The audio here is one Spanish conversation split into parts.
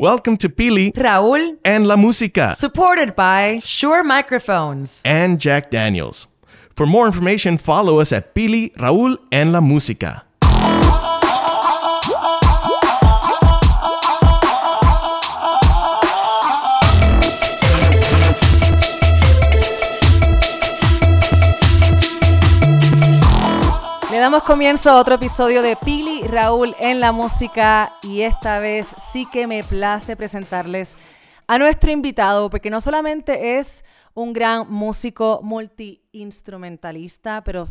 Welcome to Pili Raúl, and La Música supported by Shure Microphones. and Jack Daniels. For more information, follow us at Pili, Raúl, and La Música. Damos comienzo a otro episodio de Pili Raúl en la música y esta vez sí que me place presentarles a nuestro invitado porque no solamente es un gran músico multiinstrumentalista, pero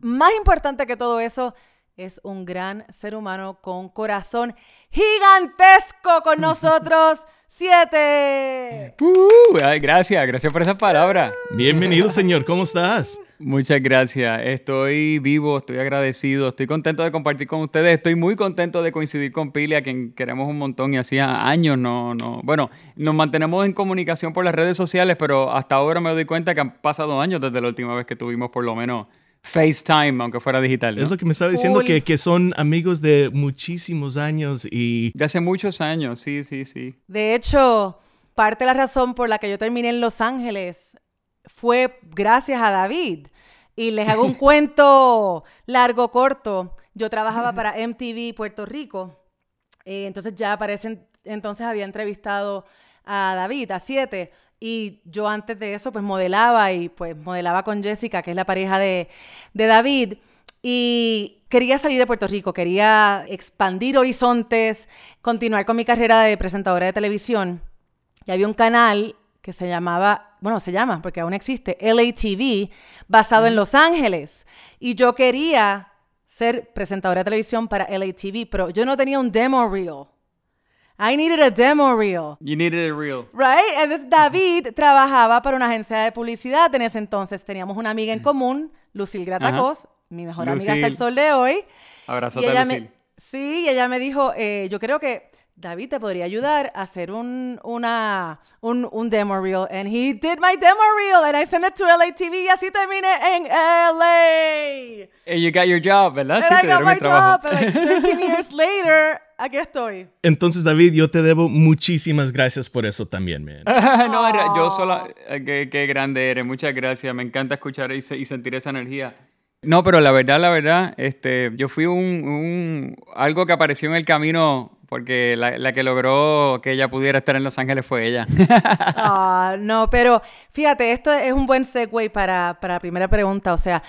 más importante que todo eso es un gran ser humano con corazón gigantesco con nosotros. Siete. Uh, ay, gracias, gracias por esas palabras. Bienvenido, señor. ¿Cómo estás? Muchas gracias. Estoy vivo, estoy agradecido, estoy contento de compartir con ustedes. Estoy muy contento de coincidir con Pili, a quien queremos un montón y hacía años no, no. Bueno, nos mantenemos en comunicación por las redes sociales, pero hasta ahora me doy cuenta que han pasado años desde la última vez que tuvimos por lo menos FaceTime, aunque fuera digital. ¿no? Es lo que me estaba diciendo, que, que son amigos de muchísimos años y... De hace muchos años, sí, sí, sí. De hecho, parte de la razón por la que yo terminé en Los Ángeles fue gracias a David. Y les hago un cuento largo, corto. Yo trabajaba para MTV Puerto Rico. Eh, entonces ya aparecen, entonces había entrevistado a David, a Siete. Y yo antes de eso pues modelaba y pues modelaba con Jessica, que es la pareja de, de David. Y quería salir de Puerto Rico, quería expandir horizontes, continuar con mi carrera de presentadora de televisión. Y había un canal que se llamaba, bueno, se llama, porque aún existe, LATV, basado en Los Ángeles. Y yo quería ser presentadora de televisión para LATV, pero yo no tenía un demo reel. I needed a demo reel. You needed it real. Right? Entonces David trabajaba para una agencia de publicidad en ese entonces. Teníamos una amiga en común, Lucille Gratacos, mi mejor amiga hasta el sol de hoy. Abrazote Y a ella Lucille. me, sí, y ella me dijo, eh, yo creo que David te podría ayudar a hacer un, una, un, un demo reel. And he did my demo reel and I sent it to LATV y así terminé en LA. And you got your job, ¿verdad? And Sí, I te got dieron my el trabajo. job. And like 13 years later, aquí estoy. Entonces, David, yo te debo muchísimas gracias por eso también, man. no, era- yo sola, eh, qué, qué grande eres, muchas gracias, me encanta escuchar y, y sentir esa energía. No, pero la verdad, la verdad, este, yo fui un, un- algo que apareció en el camino porque la, la que logró que ella pudiera estar en Los Ángeles fue ella. Ah, no, pero fíjate, esto es un buen segue para, para la primera pregunta. O sea,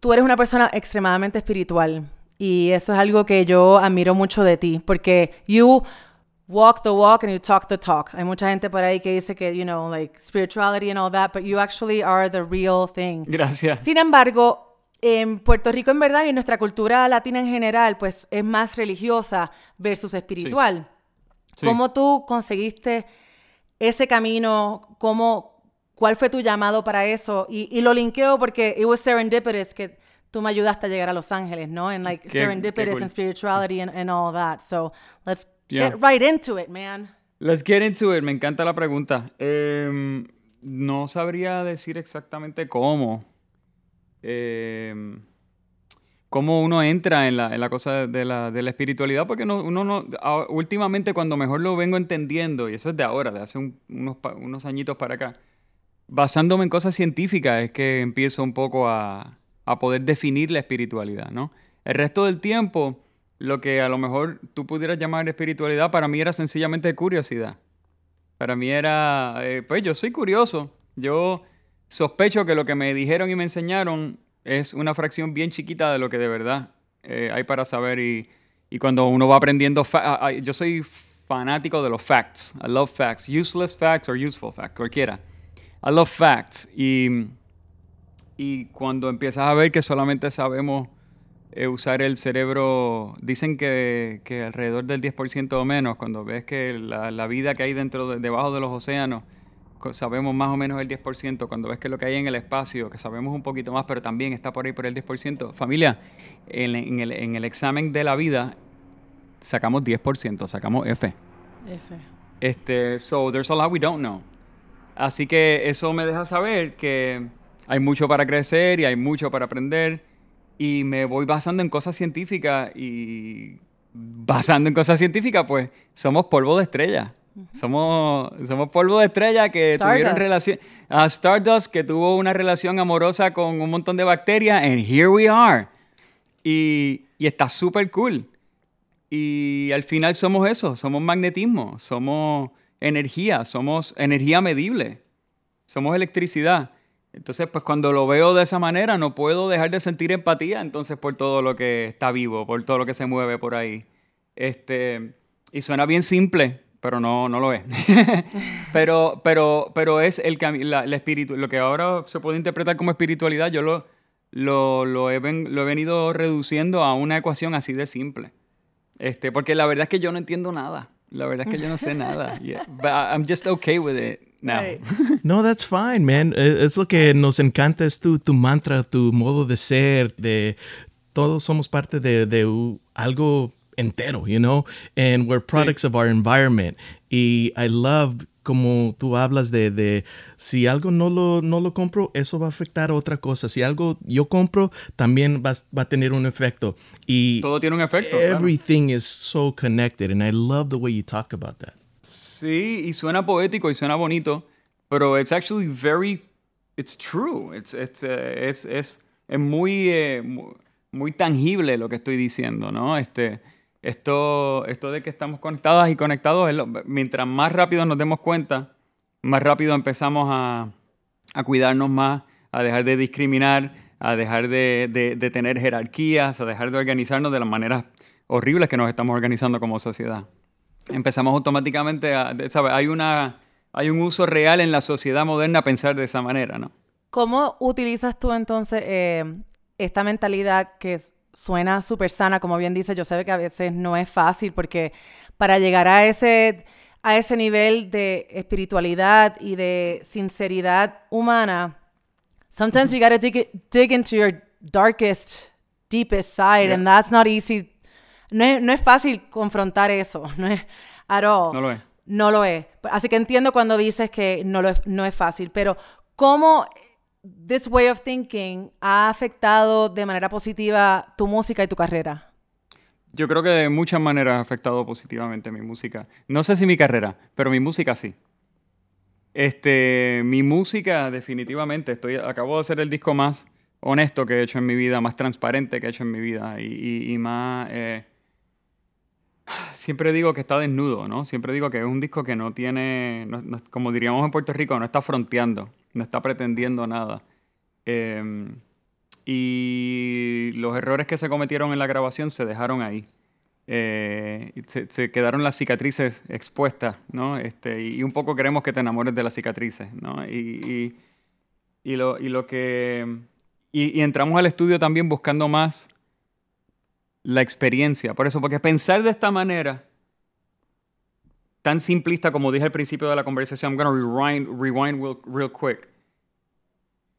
tú eres una persona extremadamente espiritual y eso es algo que yo admiro mucho de ti porque you walk the walk and you talk the talk. Hay mucha gente por ahí que dice que, you know, like spirituality and all that, but you actually are the real thing. gracias. Sin embargo, en Puerto Rico en verdad y en nuestra cultura latina en general, pues es más religiosa versus espiritual. Sí. ¿Cómo tú conseguiste ese camino? ¿Cómo, ¿Cuál fue tu llamado para eso? Y, y lo linkeo porque it was serendipitous que tú me ayudaste a llegar a Los Ángeles, ¿no? And like Qué- serendipitous qué cool. and spirituality and, and all that. So let's Yeah. get right into it, man. Let's get into it. Me encanta la pregunta. Em, no sabría decir exactamente cómo. Em, cómo uno entra en la, cosa de la, espiritualidad, porque no, uno no. últimamente, cuando mejor lo vengo entendiendo, y eso es de ahora, de hace un- unos, añitos para acá, basándome en cosas científicas, es que empiezo un poco a, a poder definir la espiritualidad, ¿no? El resto del tiempo, lo que a lo mejor tú pudieras llamar espiritualidad, para mí era sencillamente curiosidad. Para mí era, eh, pues yo soy curioso. Yo sospecho que lo que me dijeron y me enseñaron es una fracción bien chiquita de lo que de verdad eh, hay para saber. Y, y cuando uno va aprendiendo, fa- yo soy fanático de los facts. I love facts. Useless facts or useful facts, cualquiera. I love facts. Y, y cuando empiezas a ver que solamente sabemos eh, usar el cerebro, dicen que, que, alrededor del 10% o menos, cuando ves que la, la vida que hay dentro, de, debajo de los océanos, sabemos más o menos el 10%, cuando ves que lo que hay en el espacio, que sabemos un poquito más, pero también está por ahí por el 10%. Familia, en, en, el, en el, examen de la vida sacamos 10%, sacamos F. F. Este, so there's a lot we don't know. Así que eso me deja saber que hay mucho para crecer y hay mucho para aprender y me voy basando en cosas científicas y basando en cosas científicas, pues somos polvo de estrella. Somos, somos polvo de estrella que tuvieron relación. a Stardust que tuvo una relación amorosa con un montón de bacterias, and here we are. Y, y está súper cool. Y al final somos eso, somos magnetismo, somos energía, somos energía medible, somos electricidad. Entonces, pues cuando lo veo de esa manera, no puedo dejar de sentir empatía entonces por todo lo que está vivo, por todo lo que se mueve por ahí. Este, y suena bien simple, pero no, no lo es. pero, pero, pero es el la, espíritu, lo que ahora se puede interpretar como espiritualidad, yo lo, lo, lo, he, lo he venido reduciendo a una ecuación así de simple. Este, porque la verdad es que yo no entiendo nada. La verdad es que yo no sé nada. But I'm just okay with it now. No, that's fine, man. E, es lo que nos encanta, es tu, tu mantra, tu modo de ser, de todos somos parte de, de algo entero, you know, and we're products of our environment. Y I love como tú hablas de, de, si algo no lo, no lo compro, eso va a afectar a otra cosa. Si algo yo compro, también va, va a tener un efecto. Y todo tiene un efecto. Everything is so connected and I love the way you talk about that. Sí, y suena poético y suena bonito, pero it's actually very, it's true. It's, it's, uh, es, es, es muy, eh, muy, muy tangible lo que estoy diciendo, ¿no? Este, esto, esto de que estamos conectadas y conectados, mientras más rápido nos demos cuenta, más rápido empezamos a, a cuidarnos más, a dejar de discriminar, a dejar de, de, tener jerarquías, a dejar de organizarnos de las maneras horribles que nos estamos organizando como sociedad. Empezamos automáticamente a. Hay, una, hay un uso real en la sociedad moderna a pensar de esa manera, ¿no? ¿Cómo utilizas tú entonces eh, esta mentalidad que es suena súper sana, como bien dice, yo sé que a veces no es fácil porque para llegar a ese, a ese nivel de espiritualidad y de sinceridad humana, sometimes you gotta dig, dig into your darkest, deepest side, and that's not easy. No es, no es fácil confrontar eso, no es at all. No lo es. No lo es. Así que entiendo cuando dices que no, lo es, no es fácil, pero ¿cómo this way of thinking ha afectado de manera positiva tu música y tu carrera? Yo creo que de muchas maneras ha afectado positivamente mi música. No sé si mi carrera, pero mi música sí. Este, mi música definitivamente, estoy, acabo de hacer el disco más honesto que he hecho en mi vida, más transparente que he hecho en mi vida y, más... Eh, siempre digo que está desnudo, ¿no? Siempre digo que es un disco que no tiene, como diríamos en Puerto Rico, no está fronteando no está pretendiendo nada. Em, y los errores que se cometieron en la grabación se dejaron ahí. Eh, se, quedaron las cicatrices expuestas, ¿no? Este, y, un poco queremos que te enamores de las cicatrices, ¿no? Y, y, lo, y lo que... Y, entramos al estudio también buscando más la experiencia. Por eso, porque pensar de esta manera tan simplista como dije al principio de la conversación. I'm going to rewind, rewind real, quick.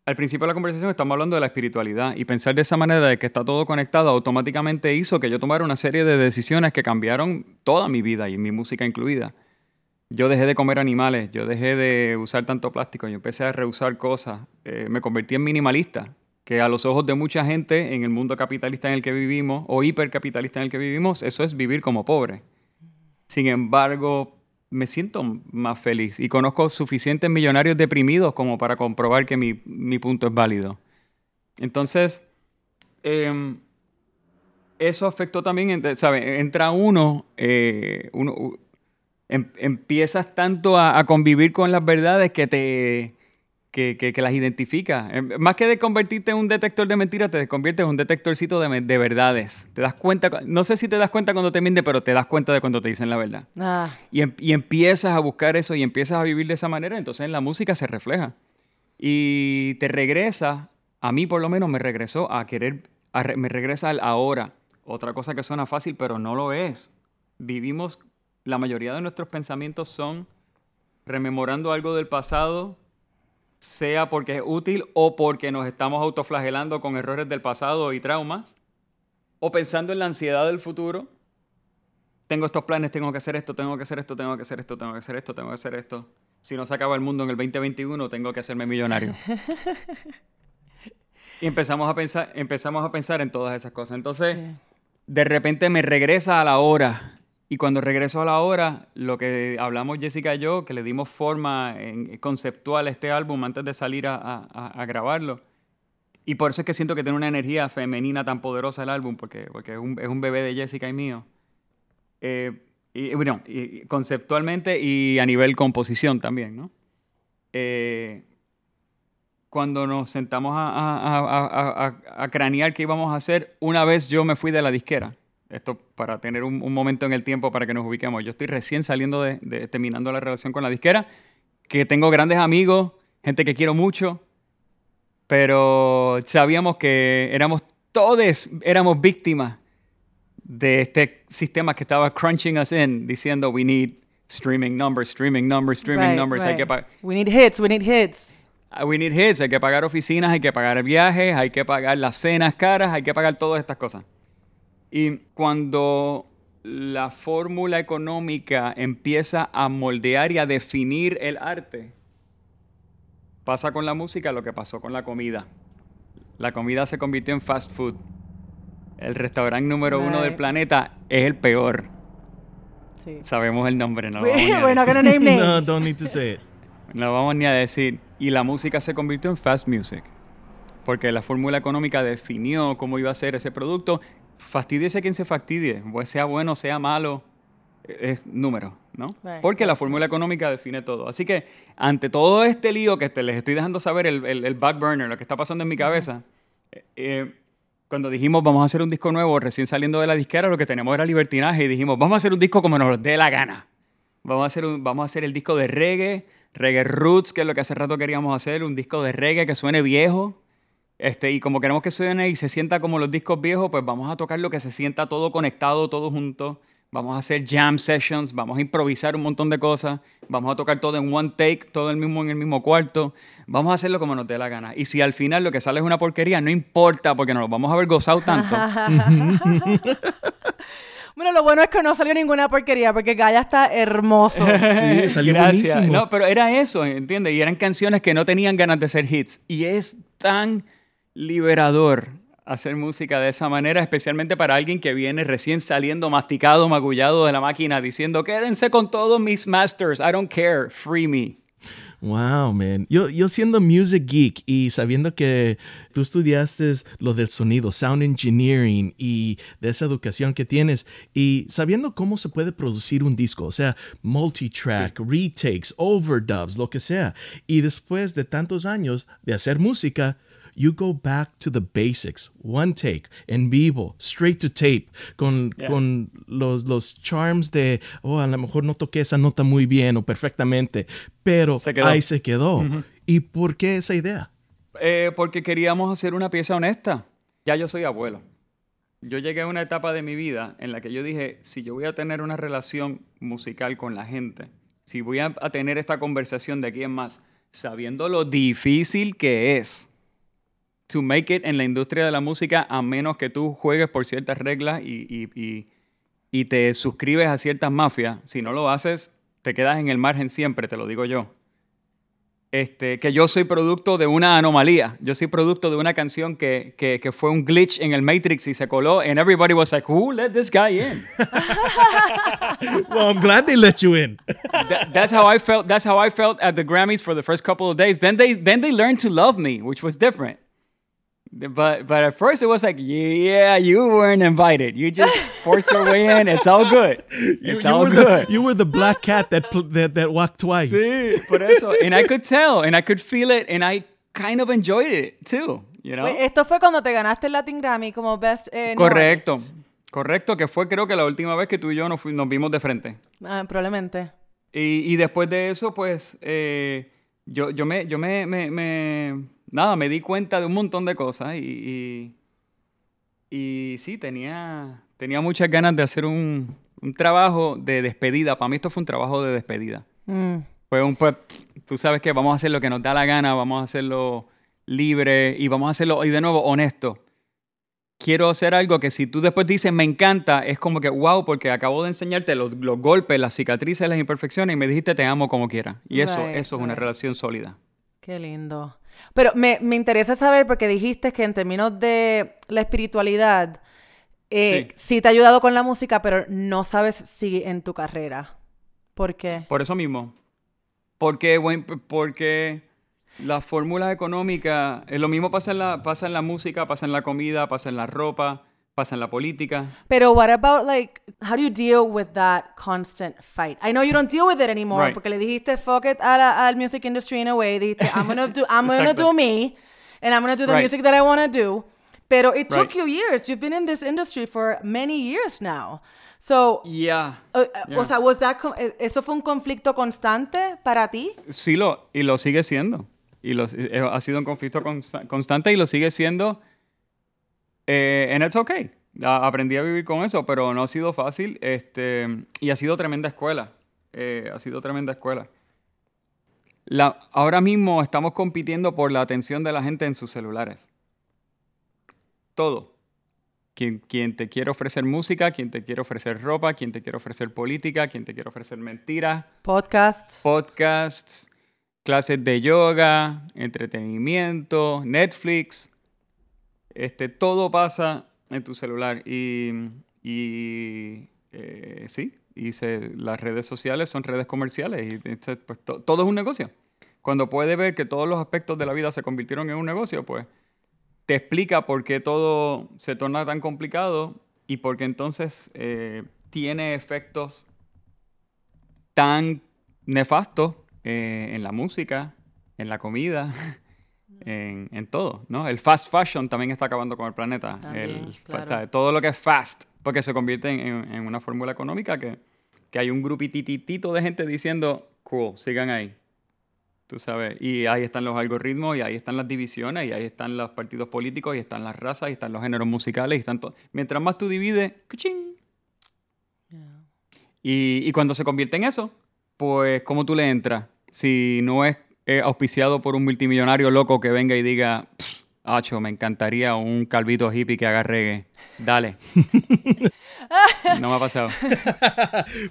Al principio de la conversación estamos hablando de la espiritualidad y pensar de esa manera de que está todo conectado automáticamente hizo que yo tomara una serie de decisiones que cambiaron toda mi vida y mi música incluida. Yo dejé de comer animales, yo dejé de usar tanto plástico, yo empecé a reusar cosas, eh, me convertí en minimalista, que a los ojos de mucha gente en el mundo capitalista en el que vivimos o hipercapitalista en el que vivimos, eso es vivir como pobre. Sin embargo, me siento más feliz y conozco suficientes millonarios deprimidos como para comprobar que mi, punto es válido. Entonces, em, eso afectó también, ¿sabes? Entra uno, eh, uno em, empiezas tanto a, convivir con las verdades que te, que, las identifica. Em, más que de convertirte en un detector de mentiras, te conviertes en un detectorcito de, de, verdades. Te das cuenta, no sé si te das cuenta cuando te mienten, pero te das cuenta de cuando te dicen la verdad. Ah. Y, em, y, empiezas a buscar eso y empiezas a vivir de esa manera, entonces en la música se refleja. Y te regresa, a mí por lo menos me regresó a querer, me regresa al ahora. Otra cosa que suena fácil, pero no lo es. Vivimos, la mayoría de nuestros pensamientos son rememorando algo del pasado, sea porque es útil o porque nos estamos autoflagelando con errores del pasado y traumas, o pensando en la ansiedad del futuro. Tengo estos planes, tengo que hacer esto, tengo que hacer esto, tengo que hacer esto, tengo que hacer esto, tengo que hacer esto. Si no se acaba el mundo en el 2021, tengo que hacerme millonario. y empezamos a pensar, empezamos a pensar en todas esas cosas. Entonces, de repente me regresa a la hora y cuando regreso a la hora, lo que hablamos Jessica y yo, que le dimos forma en, conceptual a este álbum antes de salir a, grabarlo. Y por eso es que siento que tiene una energía femenina tan poderosa el álbum, porque, porque es, un, es un bebé de Jessica y mío. Eh, y, bueno, y, conceptualmente y a nivel composición también, ¿no? Eh, cuando nos sentamos a, a, cranear qué íbamos a hacer, una vez yo me fui de la disquera esto para tener un, momento en el tiempo para que nos ubiquemos. Yo estoy recién saliendo de, terminando la relación con la disquera, que tengo grandes amigos, gente que quiero mucho, pero sabíamos que éramos todos, éramos víctimas de este sistema que estaba crunching us in, diciendo we need streaming numbers, streaming numbers, streaming numbers. Hay que we need hits, we need hits. Ah, we need hits, hay que pagar oficinas, hay que pagar viajes, hay que pagar las cenas caras, hay que pagar todas estas cosas. Y cuando la fórmula económica empieza a moldear y a definir el arte, pasa con la música lo que pasó con la comida. La comida se convirtió en fast food. El restaurante número uno del planeta es el peor. Sí. Sabemos el nombre, no lo vamos a decir. no, don't need to say it. No vamos ni a decir. Y la música se convirtió en fast music. Porque la fórmula económica definió cómo iba a ser ese producto fastidiese quien se fastidie, pues sea bueno, sea malo, es número, ¿no? Porque la fórmula económica define todo. Así que ante todo este lío que te, les estoy dejando saber, el, el, back burner, lo que está pasando en mi cabeza, eh, eh, cuando dijimos vamos a hacer un disco nuevo, recién saliendo de la disquera, lo que tenemos era libertinaje y dijimos vamos a hacer un disco como nos dé la gana. Vamos a hacer, vamos a hacer el disco de reggae, reggae roots, que es lo que hace rato queríamos hacer, un disco de reggae que suene viejo, este, y como queremos que suene y se sienta como los discos viejos, pues vamos a tocar lo que se sienta todo conectado, todo junto. Vamos a hacer jam sessions, vamos a improvisar un montón de cosas, vamos a tocar todo en one take, todo el mismo en el mismo cuarto. Vamos a hacerlo como nos dé la gana. Y si al final lo que sale es una porquería, no importa, porque nos lo vamos a haber gozado tanto. Bueno, lo bueno es que no salió ninguna porquería, porque Gaia está hermoso. sí, salió buenísimo. No, pero era eso, ¿entiendes? Y eran canciones que no tenían ganas de ser hits. Y es tan liberador hacer música de esa manera, especialmente para alguien que viene recién saliendo masticado, magullado de la máquina, diciendo, quédense con todos mis masters, I don't care, free me. Wow, man. Yo, yo siendo music geek y sabiendo que tú estudiaste lo del sonido, sound engineering y de esa educación que tienes y sabiendo cómo se puede producir un disco, o sea, multitrack, retakes, overdubs, lo que sea. Y después de tantos años de hacer música, you go back to the basics, one take, en vivo, straight to tape, con, con los, los charms de, oh, a lo mejor no toqué esa nota muy bien o perfectamente, pero ahí se quedó. ¿Y por qué esa idea? Eh, porque queríamos hacer una pieza honesta. Ya yo soy abuelo. Yo llegué a una etapa de mi vida en la que yo dije, si yo voy a tener una relación musical con la gente, si voy a, a tener esta conversación de aquí en más, sabiendo lo difícil que es to make it en la industria de la música a menos que tú juegues por ciertas reglas y, y, y, te suscribes a ciertas mafias. Si no lo haces, te quedas en el margen siempre, te lo digo yo. Este, que yo soy producto de una anomalía. Yo soy producto de una canción que, que, que, fue un glitch en el Matrix y se coló. And everybody was like, who let this guy in? well, I'm glad they let you in. that's how I felt. That's how I felt at the Grammys for the first couple of days. Then they, then they learned to love me, which was different. But but at first it was like, yeah, you weren't invited. You just forced your way in. It's all good. It's you, all good. The, you were the black cat that, that that walked twice. Sí, por eso. And I could tell, and I could feel it, and I kind of enjoyed it too. You know? Esto fue cuando te ganaste el Latin Grammy como Best eh, Correcto. Correcto, que fue creo que la última vez que tú y yo nos, nos vimos de frente. Ah, probablemente. Y, y después de eso, pues, eh, yo, yo, me, yo me, me, me nada, me di cuenta de un montón de cosas y, y sí, tenía, tenía muchas ganas de hacer un, un trabajo de despedida. Para mí esto fue un trabajo de despedida. Mm. Fue un, pues, tú sabes que vamos a hacer lo que nos da la gana, vamos a hacerlo libre y vamos a hacerlo, y de nuevo, honesto. Quiero hacer algo que si tú después dices me encanta, es como que wow, porque acabo de enseñarte los, los golpes, las cicatrices, las imperfecciones y me dijiste te amo como quiera. Y eso, Right, eso es una relación sólida. Qué lindo. Pero me, me interesa saber, porque dijiste que en términos de la espiritualidad, eh, sí. te ha ayudado con la música, pero no sabes si en tu carrera. ¿Por qué? Por eso mismo. Porque, porque la fórmula económica, eh, lo mismo pasa en, la, pasa en la música, pasa en la comida, pasa en la ropa, pasa en la política. Pero what about like how do you deal with that constant fight? I know you don't deal with it anymore Right. porque le dijiste fuck it al music industry in a way. Dijiste I'm gonna do I'm gonna do me and I'm gonna do the Right. music that I want to do. Pero it took Right. you years. You've been in this industry for many years now. So, Ya. uh, uh, Yeah. o sea, was that eh, eso fue un conflicto constante para ti? Sí, lo, y lo sigue siendo. Y lo, eh, ha sido un conflicto consta- constante y lo sigue siendo. Eh, and it's okay. A- Aprendí a vivir con eso, pero no ha sido fácil. Este, y ha sido tremenda escuela. Eh, ha sido tremenda escuela. La, ahora mismo estamos compitiendo por la atención de la gente en sus celulares. Todo. Quien, quien te quiere ofrecer música, quien te quiere ofrecer ropa, quien te quiere ofrecer política, quien te quiere ofrecer mentiras Podcast. podcasts, clases de yoga, entretenimiento, Netflix. Este, todo pasa en tu celular. Y, y, eh, sí, y las redes sociales son redes comerciales. Y entonces, pues, to- todo es un negocio. Cuando puedes ver que todos los aspectos de la vida se convirtieron en un negocio, pues te explica por qué todo se torna tan complicado y por qué entonces eh, tiene efectos tan nefastos eh, en la música, en la comida, en, en todo, ¿no? El fast fashion también está acabando con el planeta. También, El claro. ¿sabes? Todo lo que es fast, porque se convierte en, en- en una fórmula económica que, que hay un grupititito de gente diciendo, cool, sigan ahí. Tú sabes, y ahí están los algoritmos, y ahí están las divisiones, y ahí están los partidos políticos, y están las razas, y están los géneros musicales, y están todo. Mientras más tú divides, ¡cuchín! Y, y cuando se convierte en eso, pues, ¿cómo tú le entras? Si no es eh, auspiciado por un multimillonario loco que venga y diga, "Pff, Acho, me encantaría un calvito hippie que haga reggae. Dale. No me ha pasado.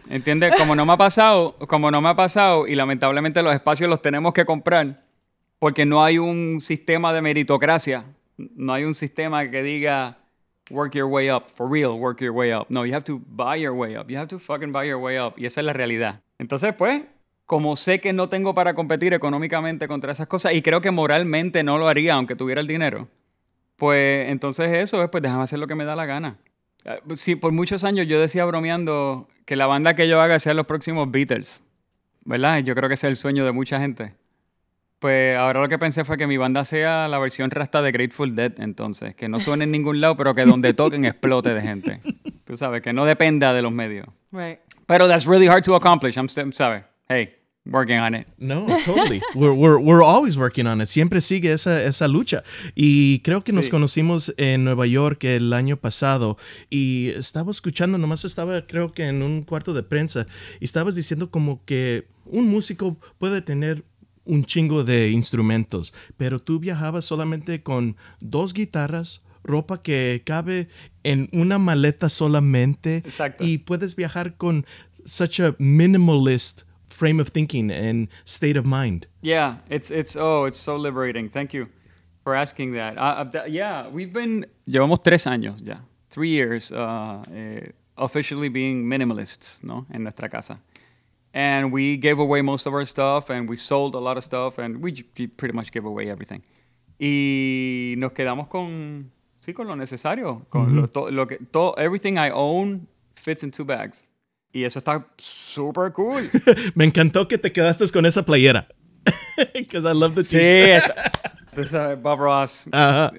¿Entiendes? Como no me ha pasado, como no me ha pasado, y lamentablemente los espacios los tenemos que comprar, porque no hay un sistema de meritocracia. No hay un sistema que diga work your way up, for real, work your way up. No, you have to buy your way up. You have to fucking buy your way up. Y esa es la realidad. Entonces, pues, como sé que no tengo para competir económicamente contra esas cosas, y creo que moralmente no lo haría aunque tuviera el dinero, pues entonces eso es, pues déjame hacer lo que me da la gana. Eh, Sí, por muchos años yo decía bromeando que la banda que yo haga sea los próximos Beatles, ¿verdad? Yo creo que ese es el sueño de mucha gente. Pues ahora lo que pensé fue que mi banda sea la versión rasta de Grateful Dead, entonces, que no suene en ningún lado, pero que donde toquen explote de gente. Tú sabes, que no dependa de los medios. Right. Pero that's really hard to accomplish, I'm ¿sabes? Hey, working on it. No, totally. We're, we're, we're always working on it. Siempre sigue esa, esa lucha. Y creo que nos Sí. conocimos en Nueva York el año pasado y estaba escuchando, nomás estaba creo que en un cuarto de prensa y estabas diciendo como que un músico puede tener un chingo de instrumentos, pero tú viajabas solamente con dos guitarras, ropa que cabe en una maleta solamente Exacto. y puedes viajar con such a minimalist frame of thinking and state of mind. Yeah, it's it's oh, it's so liberating. Thank you for asking that. Uh, uh, th- yeah, we've been llevamos tres años ya, three years uh, eh, officially being minimalists, ¿no? in nuestra casa, and we gave away most of our stuff, and we sold a lot of stuff, and we pretty much gave away everything. Y nos quedamos con sí con lo necesario, con lo, to- lo que todo everything I own fits in two bags. Y eso está super cool. Me encantó que te quedaste con esa playera. Because I love the Sí, tú sabes, Bob Ross.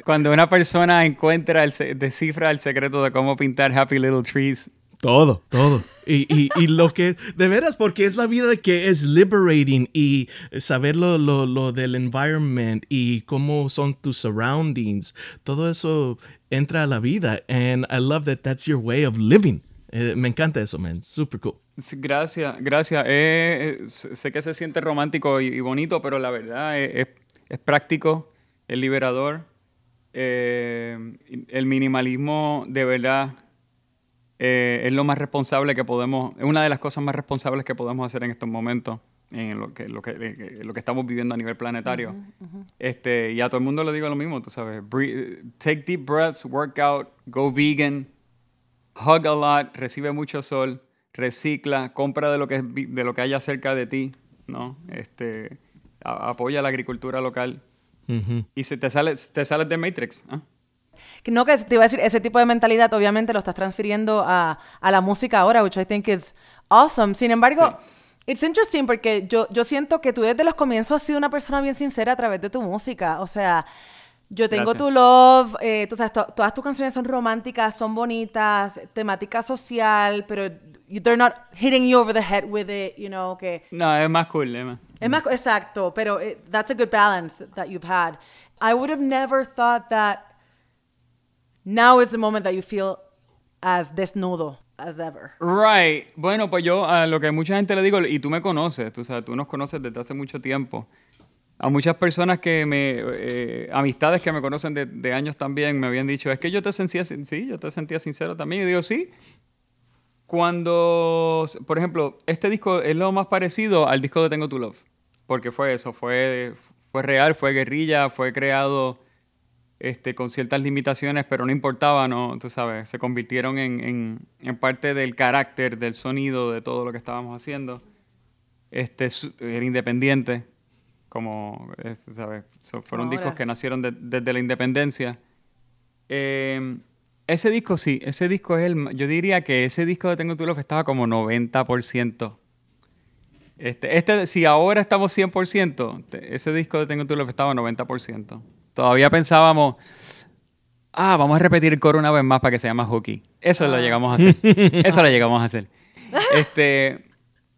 Cuando una persona encuentra, el, descifra el secreto de cómo pintar Happy Little Trees, Todo, todo. Y, y, y, lo que, de veras, porque es la vida que es liberating y saber lo, lo, lo, del environment y cómo son tus surroundings, todo eso entra a la vida. And I love that that's your way of living. Eh, me encanta eso, man. Super cool. Gracias, gracias. Eh, eh, sé que se siente romántico y, y bonito, pero la verdad es, es, práctico, es liberador. el minimalismo de verdad eh, es lo más responsable que podemos, es una de las cosas más responsables que podemos hacer en estos momentos, en lo que, lo que, lo que estamos viviendo a nivel planetario. Este, y a todo el mundo le digo lo mismo, tú sabes, take deep breaths, work out, go vegan, hug a lot, recibe mucho sol, recicla, compra de lo que, de lo que haya cerca de ti, ¿no? Este, apoya la agricultura local. Y si te sales, te sales de Matrix. ¿ah? no que te iba a decir, ese tipo de mentalidad obviamente lo estás transfiriendo a, a la música ahora, which I think is awesome. Sin embargo, it's interesting porque yo, yo siento que tú desde los comienzos has sido una persona bien sincera a través de tu música. O sea, yo tengo tu love, eh, tú sabes, todas tus canciones son románticas, son bonitas, temática social, pero they're not hitting you over the head with it, you know, que... No, es más cool, es más... Es más, exacto, pero eh, that's a good balance that you've had. I would have never thought that now is the moment that you feel as desnudo as ever. Right. Bueno, pues yo a lo que mucha gente le digo, y tú me conoces, tú, sabes, tú nos conoces desde hace mucho tiempo. A muchas personas que me, eh, amistades que me conocen de, de, años también, me habían dicho, es que yo te sentía, sí, yo te sentía sincero también. Y digo, sí. Cuando, por ejemplo, este disco es lo más parecido al disco de Tengo Tu Love. Porque fue eso, fue, fue real, fue guerrilla, fue creado este, con ciertas limitaciones, pero no importaba, ¿no? Tú sabes, se convirtieron en, en, parte del carácter, del sonido, de todo lo que estábamos haciendo. Este, era independiente, como, este, ¿sabes? fueron discos que nacieron desde la independencia. Em, ese disco sí, ese disco es el... Yo diría que ese disco de Tengo Tu Love estaba como 90%. Este, este, si ahora estamos 100%, ese disco de Tengo Tu Love estaba 90%. Todavía pensábamos, ah, vamos a repetir el coro una vez más para que se llame Hooky. Eso lo ah. llegamos a hacer. Eso lo llegamos a hacer. Este,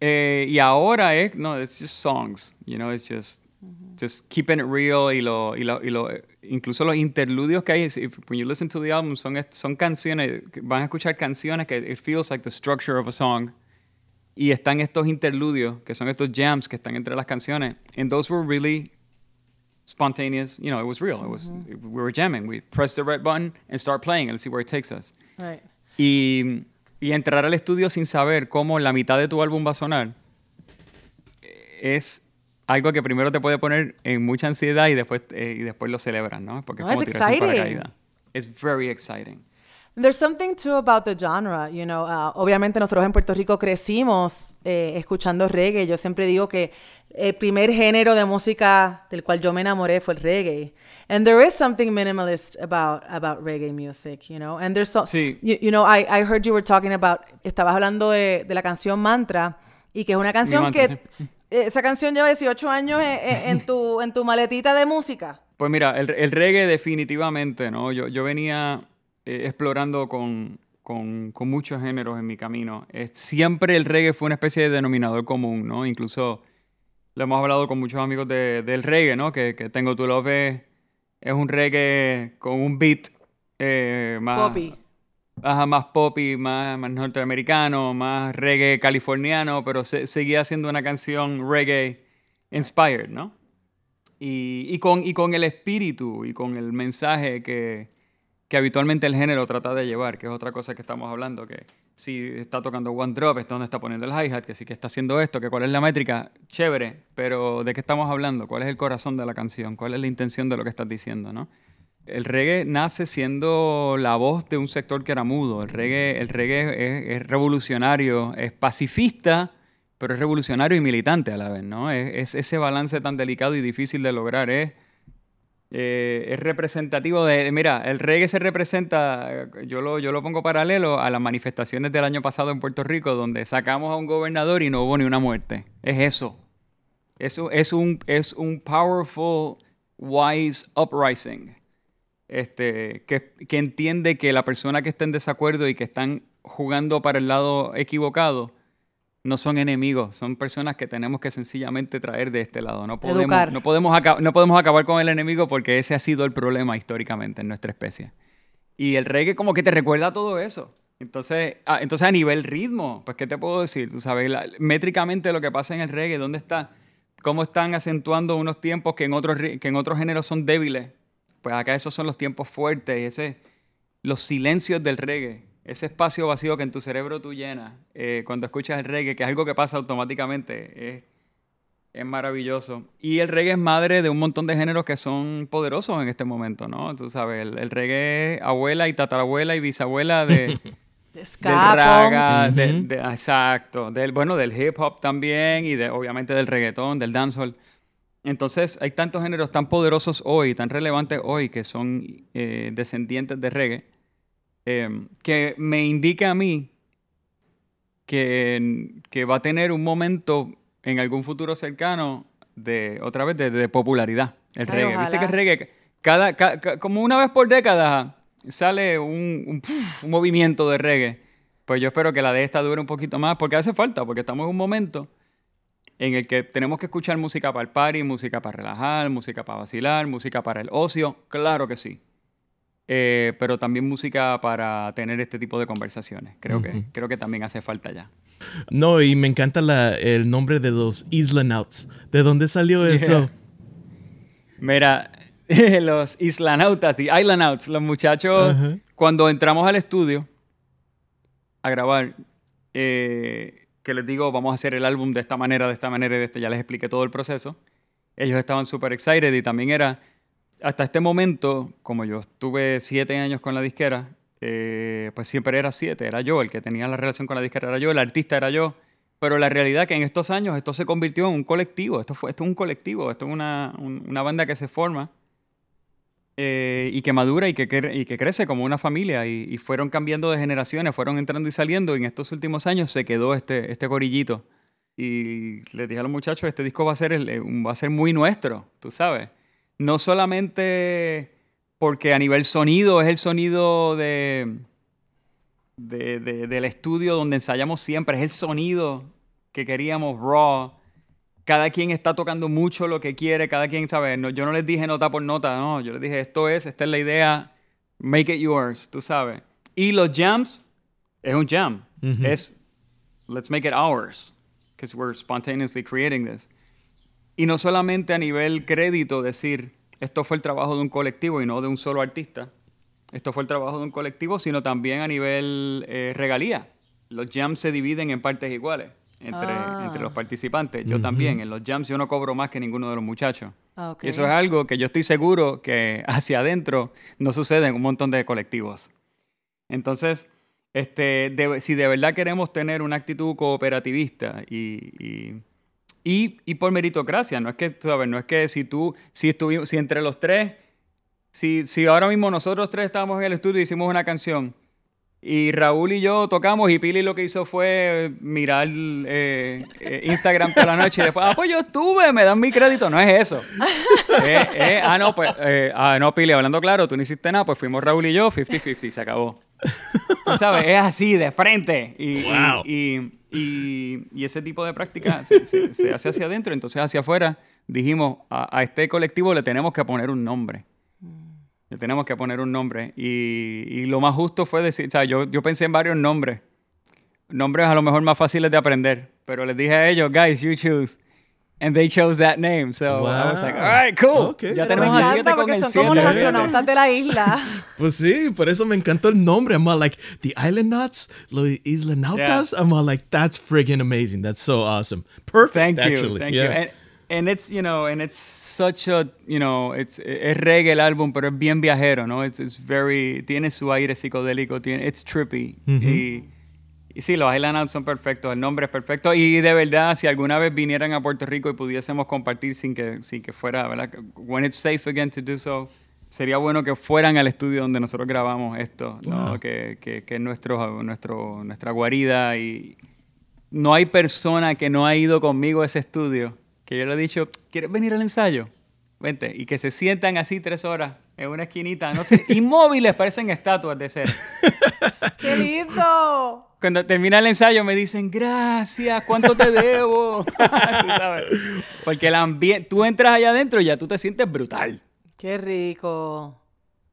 eh, y ahora es, no, it's just songs, you know, it's just, just keeping it real y lo, y lo, y lo, incluso los interludios que hay, if, when you listen to the album, son, son canciones, van a escuchar canciones que it feels like the structure of a song. Y están estos interludios, que son estos jams que están entre las canciones. And those were really spontaneous. You know, it was real. It was we were jamming. We press the red button and start playing and see where it takes us. Right. Y, y entrar al estudio sin saber cómo la mitad de tu álbum va a sonar es algo que primero te puede poner en mucha ansiedad y después eh, y después lo celebran, ¿no? Porque no, es como exciting. It's very exciting. There's something too about the genre, you know. Uh, obviamente nosotros en Puerto Rico crecimos eh, escuchando reggae. Yo siempre digo que el primer género de música del cual yo me enamoré fue el reggae. And there is something minimalist about about reggae music, you know. And there's so, sí. you, you, know, I, I heard you were talking about, estabas hablando de, de la canción Mantra y que es una canción que sí. esa canción lleva 18 años en, en, tu en tu maletita de música. Pues mira, el, el reggae definitivamente, ¿no? Yo, yo venía eh, explorando con, con, con, muchos géneros en mi camino. siempre el reggae fue una especie de denominador común, ¿no? Incluso lo hemos hablado con muchos amigos de, del reggae, ¿no? Que, que Tengo Tu Love es, es, un reggae con un beat eh, más... Poppy. más poppy, más, más, norteamericano, más reggae californiano, pero se, seguía siendo una canción reggae inspired, ¿no? Y, y, con, y con el espíritu y con el mensaje que, que habitualmente el género trata de llevar, que es otra cosa que estamos hablando, que si está tocando one drop, es donde está poniendo el hi-hat, que sí que está haciendo esto, que cuál es la métrica, chévere, pero ¿de qué estamos hablando? ¿Cuál es el corazón de la canción? ¿Cuál es la intención de lo que estás diciendo, no? El reggae nace siendo la voz de un sector que era mudo. El reggae, el reggae es, revolucionario, es pacifista, pero es revolucionario y militante a la vez, ¿no? Es, es ese balance tan delicado y difícil de lograr, es eh, es representativo de, mira, el reggae se representa, yo lo, yo lo pongo paralelo a las manifestaciones del año pasado en Puerto Rico, donde sacamos a un gobernador y no hubo ni una muerte. Es eso. Eso es un, es un powerful, wise uprising. Este, que, que entiende que la persona que está en desacuerdo y que están jugando para el lado equivocado, no son enemigos, son personas que tenemos que sencillamente traer de este lado. No podemos, Educar. no podemos, no podemos acabar con el enemigo porque ese ha sido el problema históricamente en nuestra especie. Y el reggae como que te recuerda todo eso. Entonces, ah, entonces a nivel ritmo, pues ¿qué te puedo decir? Tú sabes, la- métricamente lo que pasa en el reggae, ¿dónde está? ¿Cómo están acentuando unos tiempos que en otros, que en otros géneros son débiles? Pues acá esos son los tiempos fuertes, ese, los silencios del reggae, ese espacio vacío que en tu cerebro tú llenas eh, cuando escuchas el reggae, que es algo que pasa automáticamente, es, es maravilloso. Y el reggae es madre de un montón de géneros que son poderosos en este momento, ¿no? Tú sabes, el, el reggae es abuela y tatarabuela y bisabuela de, De raga, de- de- exacto, del, bueno, del hip hop también y de, obviamente del reggaetón, del dancehall. Entonces hay tantos géneros tan poderosos hoy, tan relevantes hoy, que son eh, descendientes de reggae, eh, que me indica a mí que, que va a tener un momento en algún futuro cercano de, otra vez, de, de popularidad, el Ay, reggae. Viste que el reggae, cada, ca- ca- como una vez por década, sale un, un movimiento de reggae. Pues yo espero que la de esta dure un poquito más, porque hace falta, porque estamos en un momento en el que tenemos que escuchar música para el party, música para relajar, música para vacilar, música para el ocio, claro que sí. Eh, pero también música para tener este tipo de conversaciones. Creo, que, creo que también hace falta ya. No, y me encanta la, el nombre de los Islanauts. ¿De dónde salió eso? Mira, los islanautas y islanauts, los muchachos, cuando entramos al estudio a grabar, eh, que les digo, vamos a hacer el álbum de esta manera, de esta manera y de esta, ya les expliqué todo el proceso. Ellos estaban súper excited y también era, hasta este momento, como yo estuve siete años con la disquera, eh, pues siempre era siete, era yo el que tenía la relación con la disquera, era yo, el artista era yo. Pero la realidad que en estos años esto se convirtió en un colectivo, esto, fue, esto es un colectivo, esto es una, un- una banda que se forma eh, y que madura y que, y que crece como una familia y, fueron cambiando de generaciones, fueron entrando y saliendo y en estos últimos años se quedó este, este gorillito. Y les dije a los muchachos, este disco va a ser, eh, va a ser muy nuestro, tú sabes. No solamente porque a nivel sonido es el sonido de, de- de- del estudio donde ensayamos siempre, es el sonido que queríamos raw. Cada quien está tocando mucho lo que quiere, cada quien sabe. No, yo no les dije nota por nota, no, yo les dije esto es, esta es la idea, make it yours, tú sabes. Y los jams es un jam, es let's make it ours, because we're spontaneously creating this. Y no solamente a nivel crédito decir, esto fue el trabajo de un colectivo y no de un solo artista. Esto fue el trabajo de un colectivo, sino también a nivel eh, regalía. Los jams se dividen en partes iguales entre, Ah. entre los participantes. Yo también, en los jams yo no cobro más que ninguno de los muchachos. Ah. Y eso es algo que yo estoy seguro que hacia adentro no sucede en un montón de colectivos. Entonces, este, de- si de verdad queremos tener una actitud cooperativista y, y, y- y por meritocracia, no es que, sabes, no es que si tú, si, si entre los tres, si, si ahora mismo nosotros tres estábamos en el estudio y hicimos una canción y Raúl y yo tocamos y Pili lo que hizo fue mirar eh, eh, Instagram toda la noche y después, ah, pues yo estuve, me dan mi crédito. No es eso. Eh, eh, ah, no, pues, eh, ah, no, Pili, hablando claro, tú no hiciste nada, pues fuimos Raúl y yo, 50-50, se acabó. Tú sabes, es así, de frente. Y, y- Wow. y, y- y ese tipo de práctica se, se- se hace hacia adentro, entonces hacia afuera dijimos, a, a este colectivo le tenemos que poner un nombre. Le tenemos que poner un nombre. Y, y lo más justo fue decir, o sea, yo, yo pensé en varios nombres. Nombres a lo mejor más fáciles de aprender. Pero les dije a ellos, guys, you choose. And they chose that name. So I was like, Wow. all right, cool. Okay. Ya tenemos a siete con el son como los astronautas de la isla. Pues sí, por eso me encantó el nombre. I'm all like, the Islandauts, los Islanautas. I'm all like, that's friggin' amazing. That's so awesome. Perfect, Thank you, actually. thank yeah. you. And, and it's, you know, and it's such a, you know, it's, es reggae el álbum, pero es bien viajero, ¿no? It's, it's very, tiene su aire psicodélico, tiene, it's trippy. y, y sí, los Island Out son perfectos, el nombre es perfecto. Y de verdad, si alguna vez vinieran a Puerto Rico y pudiésemos compartir sin que, sin que fuera, ¿verdad? When it's safe again to do so, sería bueno que fueran al estudio donde nosotros grabamos esto, ¿no? Que, que, que es nuestro, nuestro, nuestra guarida y, no hay persona que no ha ido conmigo a ese estudio que yo le he dicho, ¿quieres venir al ensayo? Vente. Y que se sientan así tres horas en una esquinita, no sé, inmóviles, parecen estatuas de cera. ¡Qué lindo! Cuando termina el ensayo me dicen, gracias, ¿cuánto te debo? Tú sabes. Porque el ambiente, tú entras allá adentro y ya tú te sientes brutal. ¡Qué rico!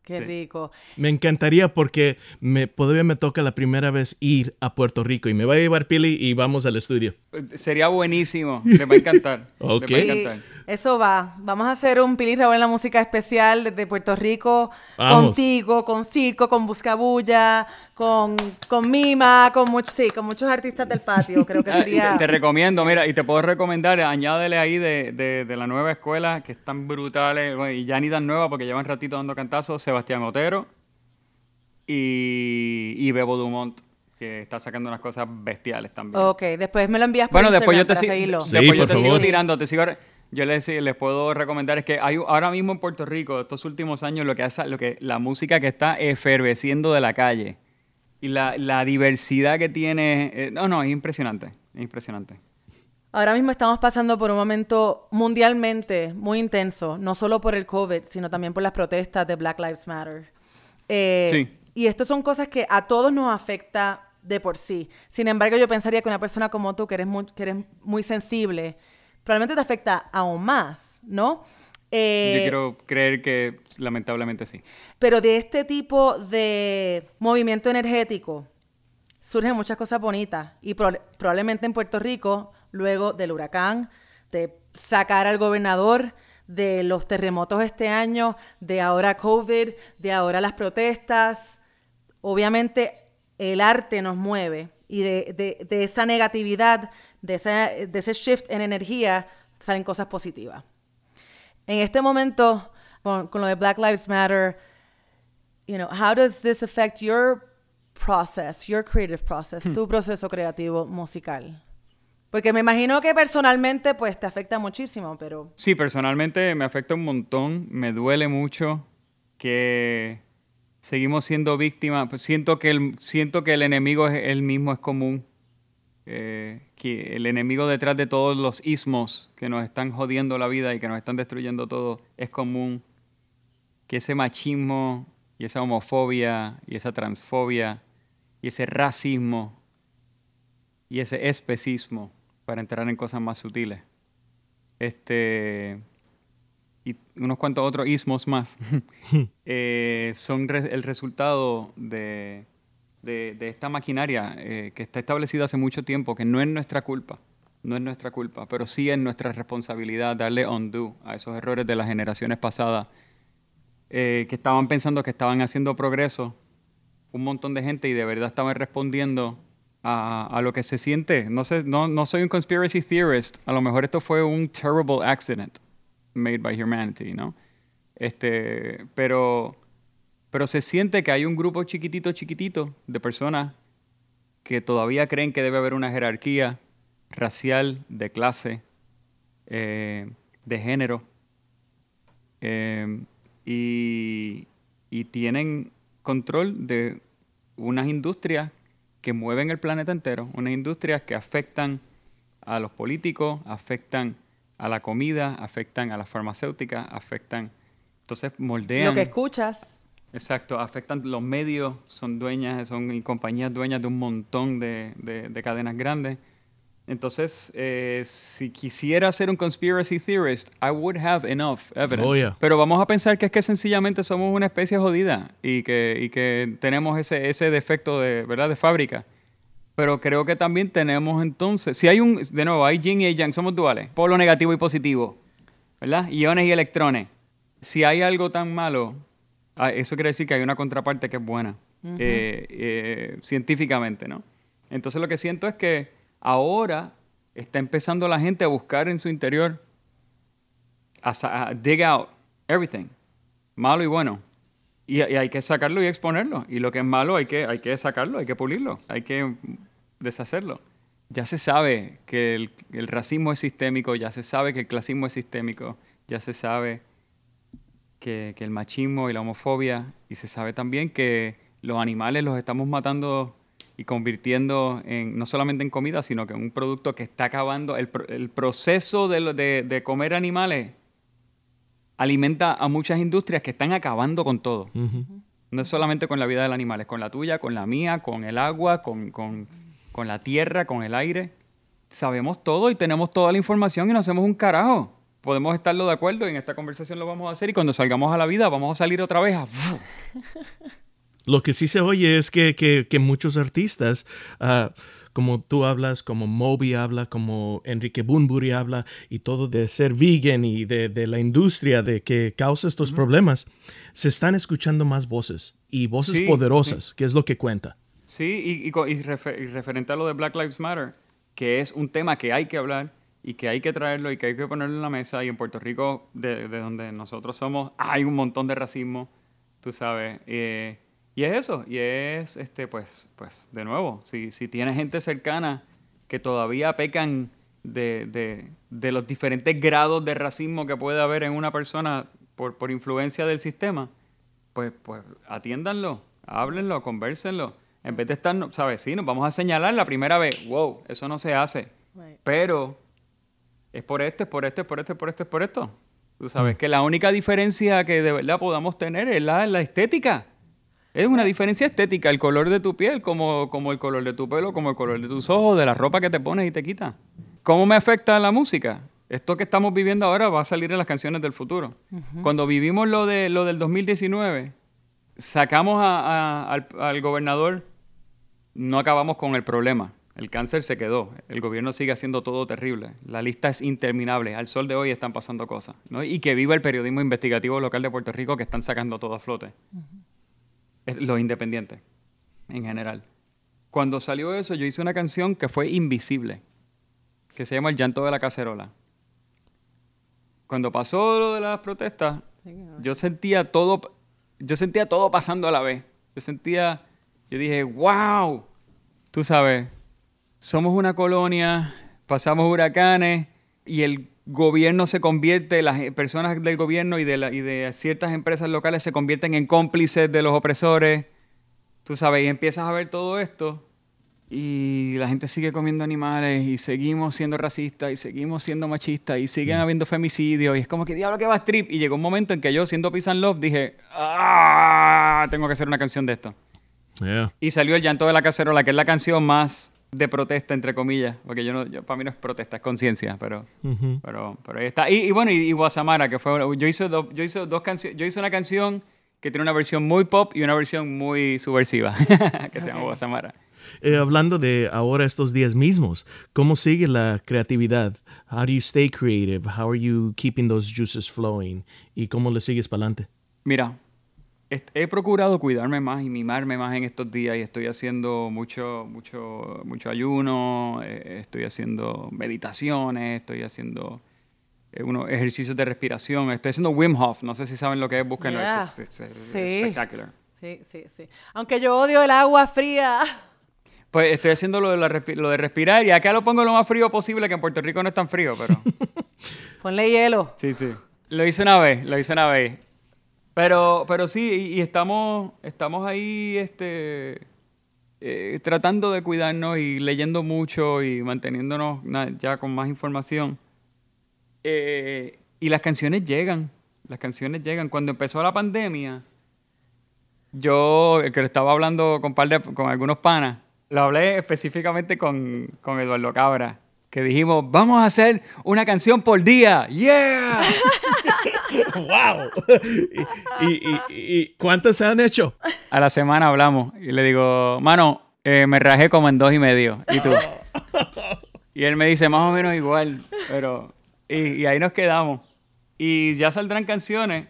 Qué Sí. rico. Me encantaría porque me, todavía me toca la primera vez ir a Puerto Rico y me va a llevar Pili y vamos al estudio. Sería buenísimo, les va a encantar. Ok. Va a encantar. Eso va. Vamos a hacer un Pili Raúl en la música especial desde Puerto Rico. Vamos. Contigo, con Circo, con Buscabulla, con, con Mima, con, much- sí, con muchos artistas del patio. Creo que Ah, sería... te, te recomiendo, mira, y te puedo recomendar, añádele ahí de, de- de la nueva escuela, que están brutales, bueno, y ya ni tan nueva porque llevan ratito dando cantazos, Sebastián Otero y, y Bebo Dumont, que está sacando unas cosas bestiales también. Ok, después me lo envías por Bueno, después yo Instagram te, para si- seguirlo. Sí, después yo te sigo tirando, te sigo yo les, les puedo recomendar es que hay ahora mismo en Puerto Rico estos últimos años lo que hace, lo que la música que está efervesciendo de la calle y la, la diversidad que tiene, eh, no, no, es impresionante, es impresionante. Ahora mismo estamos pasando por un momento mundialmente muy intenso, no solo por el COVID, sino también por las protestas de Black Lives Matter. Eh, Sí. Y esto son cosas que a todos nos afecta de por sí. Sin embargo, yo pensaría que una persona como tú, que eres muy, que eres muy sensible, probablemente te afecta aún más, ¿no? Eh, Yo quiero creer que lamentablemente sí. Pero de este tipo de movimiento energético surgen muchas cosas bonitas. Y proba- probablemente en Puerto Rico, luego del huracán, de sacar al gobernador, de los terremotos este año, de ahora COVID, de ahora las protestas, obviamente el arte nos mueve. Y de, de- de esa negatividad, de, esa- de ese shift en energía, salen cosas positivas. En este momento, con, con lo de Black Lives Matter, you know, how does this affect your process, your creative process, tu proceso creativo musical? Porque me imagino que personalmente, pues, te afecta muchísimo, pero... Sí, personalmente me afecta un montón, me duele mucho que seguimos siendo víctimas. Pues siento que el, siento que el enemigo es el mismo, es común. Eh, que el enemigo detrás de todos los ismos que nos están jodiendo la vida y que nos están destruyendo todo es común. Que ese machismo y esa homofobia y esa transfobia y ese racismo y ese especismo, para entrar en cosas más sutiles, este y unos cuantos otros ismos más eh, son re- el resultado de, de- esta maquinaria eh, que está establecida hace mucho tiempo, que no es nuestra culpa, no es nuestra culpa, pero sí es nuestra responsabilidad darle undo a esos errores de las generaciones pasadas eh, que estaban pensando que estaban haciendo progreso, un montón de gente y de verdad estaban respondiendo a, a lo que se siente. No, sé, no, no soy un conspiracy theorist, a lo mejor esto fue un terrible accident made by humanity, ¿no? Este, pero, pero se siente que hay un grupo chiquitito, chiquitito de personas que todavía creen que debe haber una jerarquía racial, de clase, eh, de género, eh, y, y tienen control de unas industrias que mueven el planeta entero, unas industrias que afectan a los políticos, afectan a la comida, afectan a las farmacéuticas, afectan, entonces moldean. Lo que escuchas, Exacto, afectan los medios, son dueñas, son compañías dueñas de un montón de, de- de cadenas grandes. Entonces, eh, si quisiera ser un conspiracy theorist, I would have enough evidence. Oh, yeah. Pero vamos a pensar que es que sencillamente somos una especie jodida y que, y que tenemos ese, ese defecto de, ¿verdad? de fábrica. Pero creo que también tenemos entonces, si hay un, de nuevo, hay yin y yang, somos duales, polo negativo y positivo, ¿verdad? Iones y electrones. Si hay algo tan malo, ah, eso quiere decir que hay una contraparte que es buena, eh, eh, científicamente, ¿no? Entonces lo que siento es que ahora está empezando la gente a buscar en su interior, a, a dig out everything, malo y bueno. Y, y hay que sacarlo y exponerlo. Y lo que es malo hay que, hay que sacarlo, hay que pulirlo, hay que deshacerlo. Ya se sabe que el, el racismo es sistémico, ya se sabe que el clasismo es sistémico, ya se sabe que, que el machismo y la homofobia, y se sabe también que los animales los estamos matando y convirtiendo en, no solamente en comida, sino que en un producto que está acabando, el, pro- el proceso de, lo- de- de comer animales alimenta a muchas industrias que están acabando con todo. No es solamente con la vida del animal, es con la tuya, con la mía, con el agua, con, con, con la tierra, con el aire. Sabemos todo y tenemos toda la información y no hacemos un carajo. Podemos estarlo de acuerdo y en esta conversación lo vamos a hacer y cuando salgamos a la vida vamos a salir otra vez a... Lo que sí se oye es que, que, que muchos artistas, ah, como tú hablas, como Moby habla, como Enrique Bunbury habla, y todo de ser vegan y de, de la industria de que causa estos problemas, se están escuchando más voces y voces Sí, poderosas, que es lo que cuenta. Sí, y, y y refe- y referente a lo de Black Lives Matter, que es un tema que hay que hablar y que hay que traerlo y que hay que ponerlo en la mesa. Y en Puerto Rico, de, de donde nosotros somos, hay un montón de racismo, tú sabes. eh, y es eso, y es, este, pues, pues de nuevo, si, si tienes gente cercana que todavía pecan de, de- de los diferentes grados de racismo que puede haber en una persona por, por influencia del sistema, pues, pues atiéndanlo, háblenlo, convérsenlo. En vez de estar, ¿sabes? Sí, nos vamos a señalar la primera vez, wow, eso no se hace. Right. Pero es por esto, es por esto, es por esto, es por esto, es por esto. Tú sabes que la única diferencia que de verdad podamos tener es la, la estética. Es una diferencia estética, el color de tu piel, como, como el color de tu pelo, como el color de tus ojos, de la ropa que te pones y te quitas. ¿Cómo me afecta la música? Esto que estamos viviendo ahora va a salir en las canciones del futuro. Cuando vivimos lo, de, lo del 2019, sacamos a- a- al, al gobernador, no acabamos con el problema. El cáncer se quedó. El gobierno sigue haciendo todo terrible. La lista es interminable. Al sol de hoy están pasando cosas. ¿no? Y que viva el periodismo investigativo local de Puerto Rico que están sacando todo a flote. Es- Los independientes, en general. Cuando salió eso, yo hice una canción que fue invisible, que se llama El llanto de la cacerola. Cuando pasó lo de las protestas, yo sentía todo, yo sentía todo pasando a la vez. Yo sentía, yo dije, wow, tú sabes, somos una colonia, pasamos huracanes y el gobierno se convierte, las personas del gobierno y de, la- y de ciertas empresas locales se convierten en cómplices de los opresores, tú sabes, y empiezas a ver todo esto y la gente sigue comiendo animales y seguimos siendo racistas y seguimos siendo machistas y siguen habiendo femicidios y es como que diablo que va strip y llegó un momento en que yo siendo Peace and Love dije, ah, tengo que hacer una canción de esto. Yeah. Y salió El llanto de la cacerola, que es la canción más de protesta, entre comillas, porque yo no, yo- para mí no es protesta, es conciencia, pero, pero, pero ahí está. Y, y bueno, y, y Guasamara, que fue, yo hice, dos yo hice dos canciones, yo hice una canción que tiene una versión muy pop y una versión muy subversiva, que se llama Guasamara. Eh, hablando de ahora estos días mismos, ¿cómo sigue la creatividad? How do you stay creative? How are you keeping those juices flowing? ¿Y cómo le sigues para adelante? Mira, he procurado cuidarme más y mimarme más en estos días y estoy haciendo mucho, mucho, mucho ayuno, eh, estoy haciendo meditaciones, estoy haciendo eh, unos ejercicios de respiración, estoy haciendo Wim Hof, no sé si saben lo que es, búsquenlo, Yeah. es, es- es- es Sí. espectacular. Sí, sí, sí. Aunque yo odio el agua fría. Pues estoy haciendo lo de, la respi- lo de respirar y acá lo pongo lo más frío posible, que en Puerto Rico no es tan frío, pero... Ponle hielo. Sí, sí. Lo hice una vez, lo hice una vez. Pero, pero sí, y, y estamos, estamos ahí este, eh, tratando de cuidarnos y leyendo mucho y manteniéndonos ya con más información. Eh, y las canciones llegan, las canciones llegan. Cuando empezó la pandemia, yo, que le estaba hablando con, par de- con algunos panas, lo hablé específicamente con, con Eduardo Cabra, que dijimos, vamos a hacer una canción por día. ¡Yeah! ¡Wow! ¿Y, y, y- y cuántas se han hecho? A la semana hablamos y le digo, mano, eh, me rajé como en dos y medio. ¿Y tú? Y él me dice, más o menos igual, pero... Y, y ahí nos quedamos. Y ya saldrán canciones,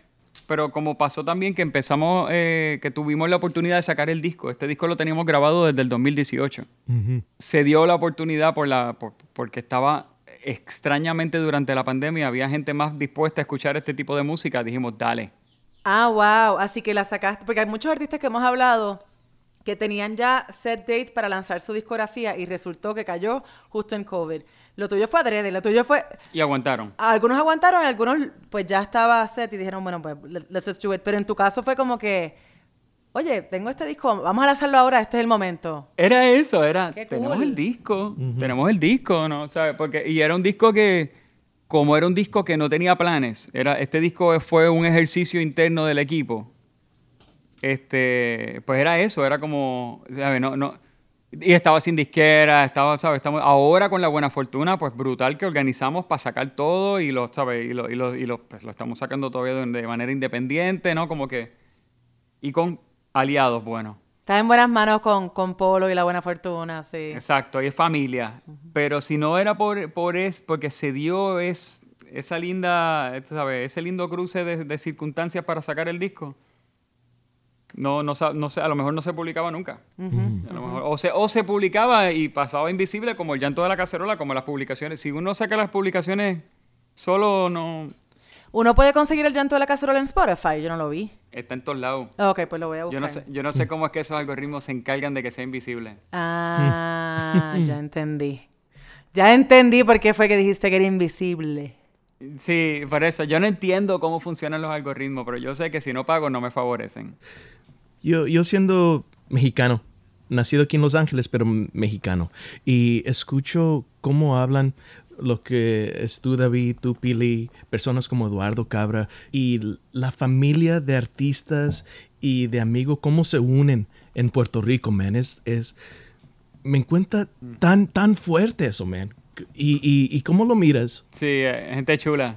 pero como pasó también que empezamos, eh, que tuvimos la oportunidad de sacar el disco. Este disco lo teníamos grabado desde el 2018. Se dio la oportunidad por la, por- porque estaba extrañamente durante la pandemia, había gente más dispuesta a escuchar este tipo de música. Dijimos, dale. Ah, wow. Así que la sacaste. Porque hay muchos artistas que hemos hablado que tenían ya set dates para lanzar su discografía y resultó que cayó justo en COVID. Lo tuyo fue adrede, lo tuyo fue... Y aguantaron. Algunos aguantaron algunos pues ya estaba set y dijeron, bueno, pues let- let's just do it. Pero en tu caso fue como que, oye, tengo este disco, vamos a lanzarlo ahora, este es el momento. Era eso, era, Qué tenemos cool. el disco, tenemos el disco, ¿no? ¿Sabes? Porque, y era un disco que, como era un disco que no tenía planes, era, este disco fue un ejercicio interno del equipo, este, pues era eso, era como, ¿sabes? No, no, y estaba sin disquera, estaba, ¿sabes? Estamos, ahora con la buena fortuna, pues brutal que organizamos para sacar todo y lo, ¿sabes? Y lo, y lo, y lo, pues, lo estamos sacando todavía de, de manera independiente, ¿no? Como que... Y con aliados buenos. Estás en buenas manos con, con Polo y la buena fortuna, sí. Exacto, y es familia. Pero si no era por, por es, porque se dio es, esa linda, ¿sabes? Ese lindo cruce de, de circunstancias para sacar el disco, no, no, no sé, a lo mejor no se publicaba nunca. A lo mejor- o, se, o se publicaba y pasaba invisible como el llanto de la cacerola, como las publicaciones. Si uno saca las publicaciones solo, no Uno puede conseguir el llanto de la cacerola en Spotify, yo no lo vi. está en todos lados. Ok, pues lo voy a buscar. Yo no, sé, yo no sé cómo es que esos algoritmos se encargan de que sea invisible. Ah, ya entendí. Ya entendí por qué fue que dijiste que era invisible. Sí, por eso. Yo no entiendo cómo funcionan los algoritmos, pero yo sé que si no pago no me favorecen. Yo, yo siendo mexicano, nacido aquí en Los Ángeles, pero mexicano, y escucho cómo hablan lo que es tú, David, tú, Pili, personas como Eduardo Cabra, y la familia de artistas y de amigos, cómo se unen en Puerto Rico, man. Es, es, me encuentra tan, tan fuerte eso, man. Y, y, y cómo lo miras, Sí, eh, gente chula.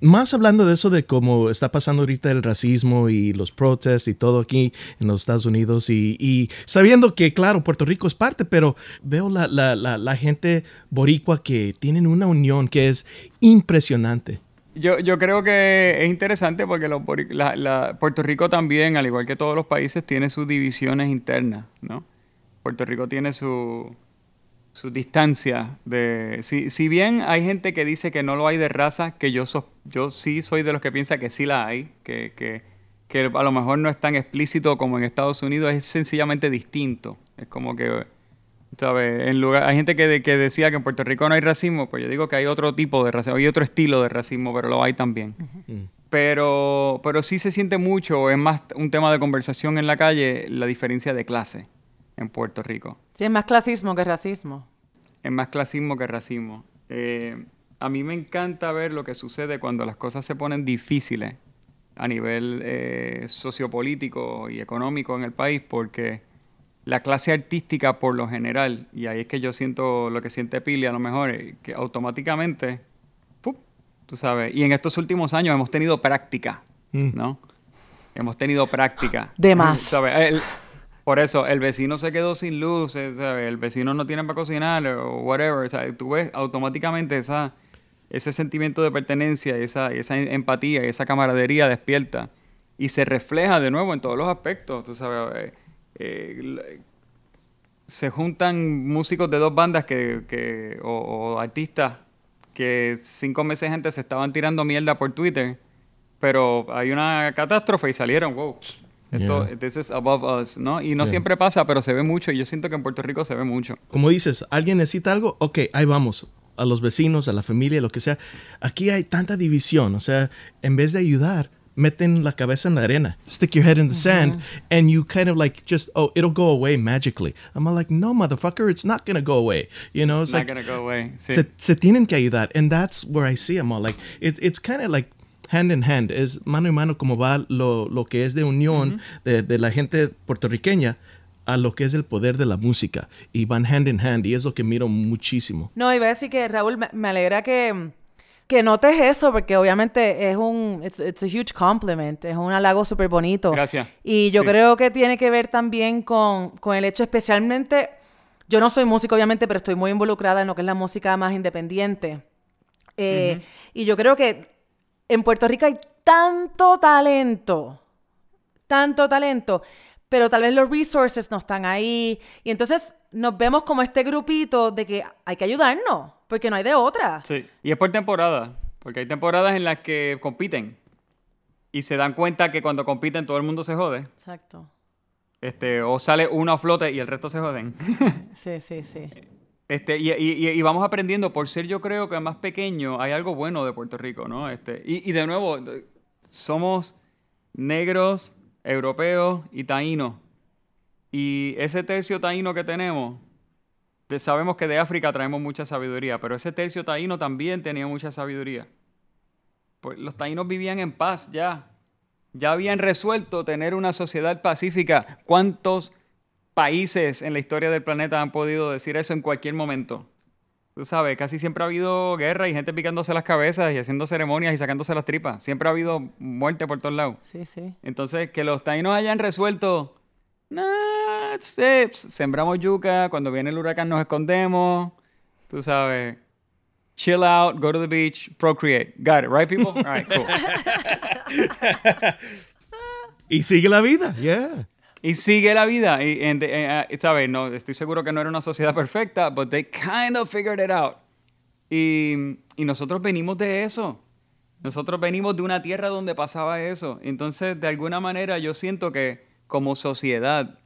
Más hablando de eso de cómo está pasando ahorita el racismo y los protestos y todo aquí en los Estados Unidos y, y sabiendo que claro Puerto Rico es parte pero veo la, la, la, la gente boricua que tienen una unión que es impresionante Yo, yo creo que es interesante porque los Puerto Rico también, al igual que todos los países, tiene sus divisiones internas, ¿no? Puerto Rico tiene su, su distancia de... Si, si bien hay gente que dice que no lo hay de raza, que yo, so- yo sí soy de los que piensa que sí la hay, que, que, que a lo mejor no es tan explícito como en Estados Unidos, es sencillamente distinto. Es como que... ¿sabes? En lugar, hay gente que, de- que decía que en Puerto Rico no hay racismo, pues yo digo que hay otro tipo de racismo, hay otro estilo de racismo, pero lo hay también. Pero, pero sí se siente mucho, es más un tema de conversación en la calle, la diferencia de clase en Puerto Rico. Sí, es más clasismo que racismo. Es más clasismo que racismo. Eh, a mí me encanta ver lo que sucede cuando las cosas se ponen difíciles a nivel eh, sociopolítico y económico en el país, porque la clase artística por lo general, y ahí es que yo siento lo que siente Pili a lo mejor, eh, que automáticamente, ¡pup! tú sabes, y en estos últimos años hemos tenido práctica, ¿no? Hemos tenido práctica. De más. ¿Sabes? El- por eso, el vecino se quedó sin luz, eh, el vecino no tiene para cocinar o whatever. Tú ves automáticamente esa, ese sentimiento de pertenencia, esa, esa empatía, esa camaradería despierta y se refleja de nuevo en todos los aspectos. Tú sabes, eh, eh, se juntan músicos de dos bandas que, que- o, o artistas que cinco meses antes se estaban tirando mierda por Twitter, pero hay una catástrofe y salieron, wow. Esto, Yeah. this is above us, ¿no? Y no Yeah. siempre pasa, pero se ve mucho. Y yo siento que en Puerto Rico se ve mucho. como dices alguien necesita algo ok ahí vamos a los vecinos a la familia lo que sea aquí hay tanta división o sea en vez de ayudar meten la cabeza en la arena stick your head in the sand and you kind of like just oh it'll go away magically I'm like no motherfucker it's not gonna go away you know it's Not like gonna go away. Sí. se, se tienen que ayudar and that's where I see them all like it, it's kind of like hand in hand es mano en mano como va lo, lo que es de unión de, de la gente puertorriqueña a lo que es el poder de la música y van hand in hand y es lo que miro muchísimo No, iba a decir que Raúl, me, me alegra que, que notes eso, porque obviamente es un, it's, it's a huge compliment, es un halago súper bonito. Gracias. Y yo Sí. creo que tiene que ver también con, con el hecho especialmente, yo no soy músico obviamente, pero estoy muy involucrada en lo que es la música más independiente. Eh, Y yo creo que en Puerto Rico hay tanto talento, tanto talento, pero tal vez los resources no están ahí. Y entonces nos vemos como este grupito de que hay que ayudarnos, porque no hay de otra. Sí. Y es por temporada. Porque hay temporadas en las que compiten. Y se dan cuenta que cuando compiten todo el mundo se jode. Exacto. Este, o sale uno a flote y el resto se joden. Sí, sí, sí. Este, y, y- vamos aprendiendo, por ser yo creo que más pequeño, hay algo bueno de Puerto Rico, ¿no? Este, y, y de nuevo, somos negros, europeos y taínos. Y ese tercio taíno que tenemos, de- sabemos que de África traemos mucha sabiduría, pero ese tercio taíno también tenía mucha sabiduría. Pues los taínos vivían en paz ya. Ya habían resuelto tener una sociedad pacífica. ¿Cuántos países en la historia del planeta han podido decir eso en cualquier momento? Tú sabes, casi siempre ha habido guerra y gente picándose las cabezas y haciendo ceremonias y sacándose las tripas. Siempre ha habido muerte por todos lados. Sí, sí. Entonces, que los taínos hayan resuelto, nah, sí, sembramos yuca, cuando viene el huracán nos escondemos, tú sabes, chill out, go to the beach, procreate. Got it, right, people? All right, cool. Y sigue la vida, yeah. Y sigue la vida. Y, and, eh, eh, ¿sabes? No, estoy seguro que no era una sociedad perfecta, but they kind of figured it out. Y, y nosotros venimos de eso. Nosotros venimos de una tierra donde pasaba eso. Entonces, de alguna manera, yo siento que como sociedad,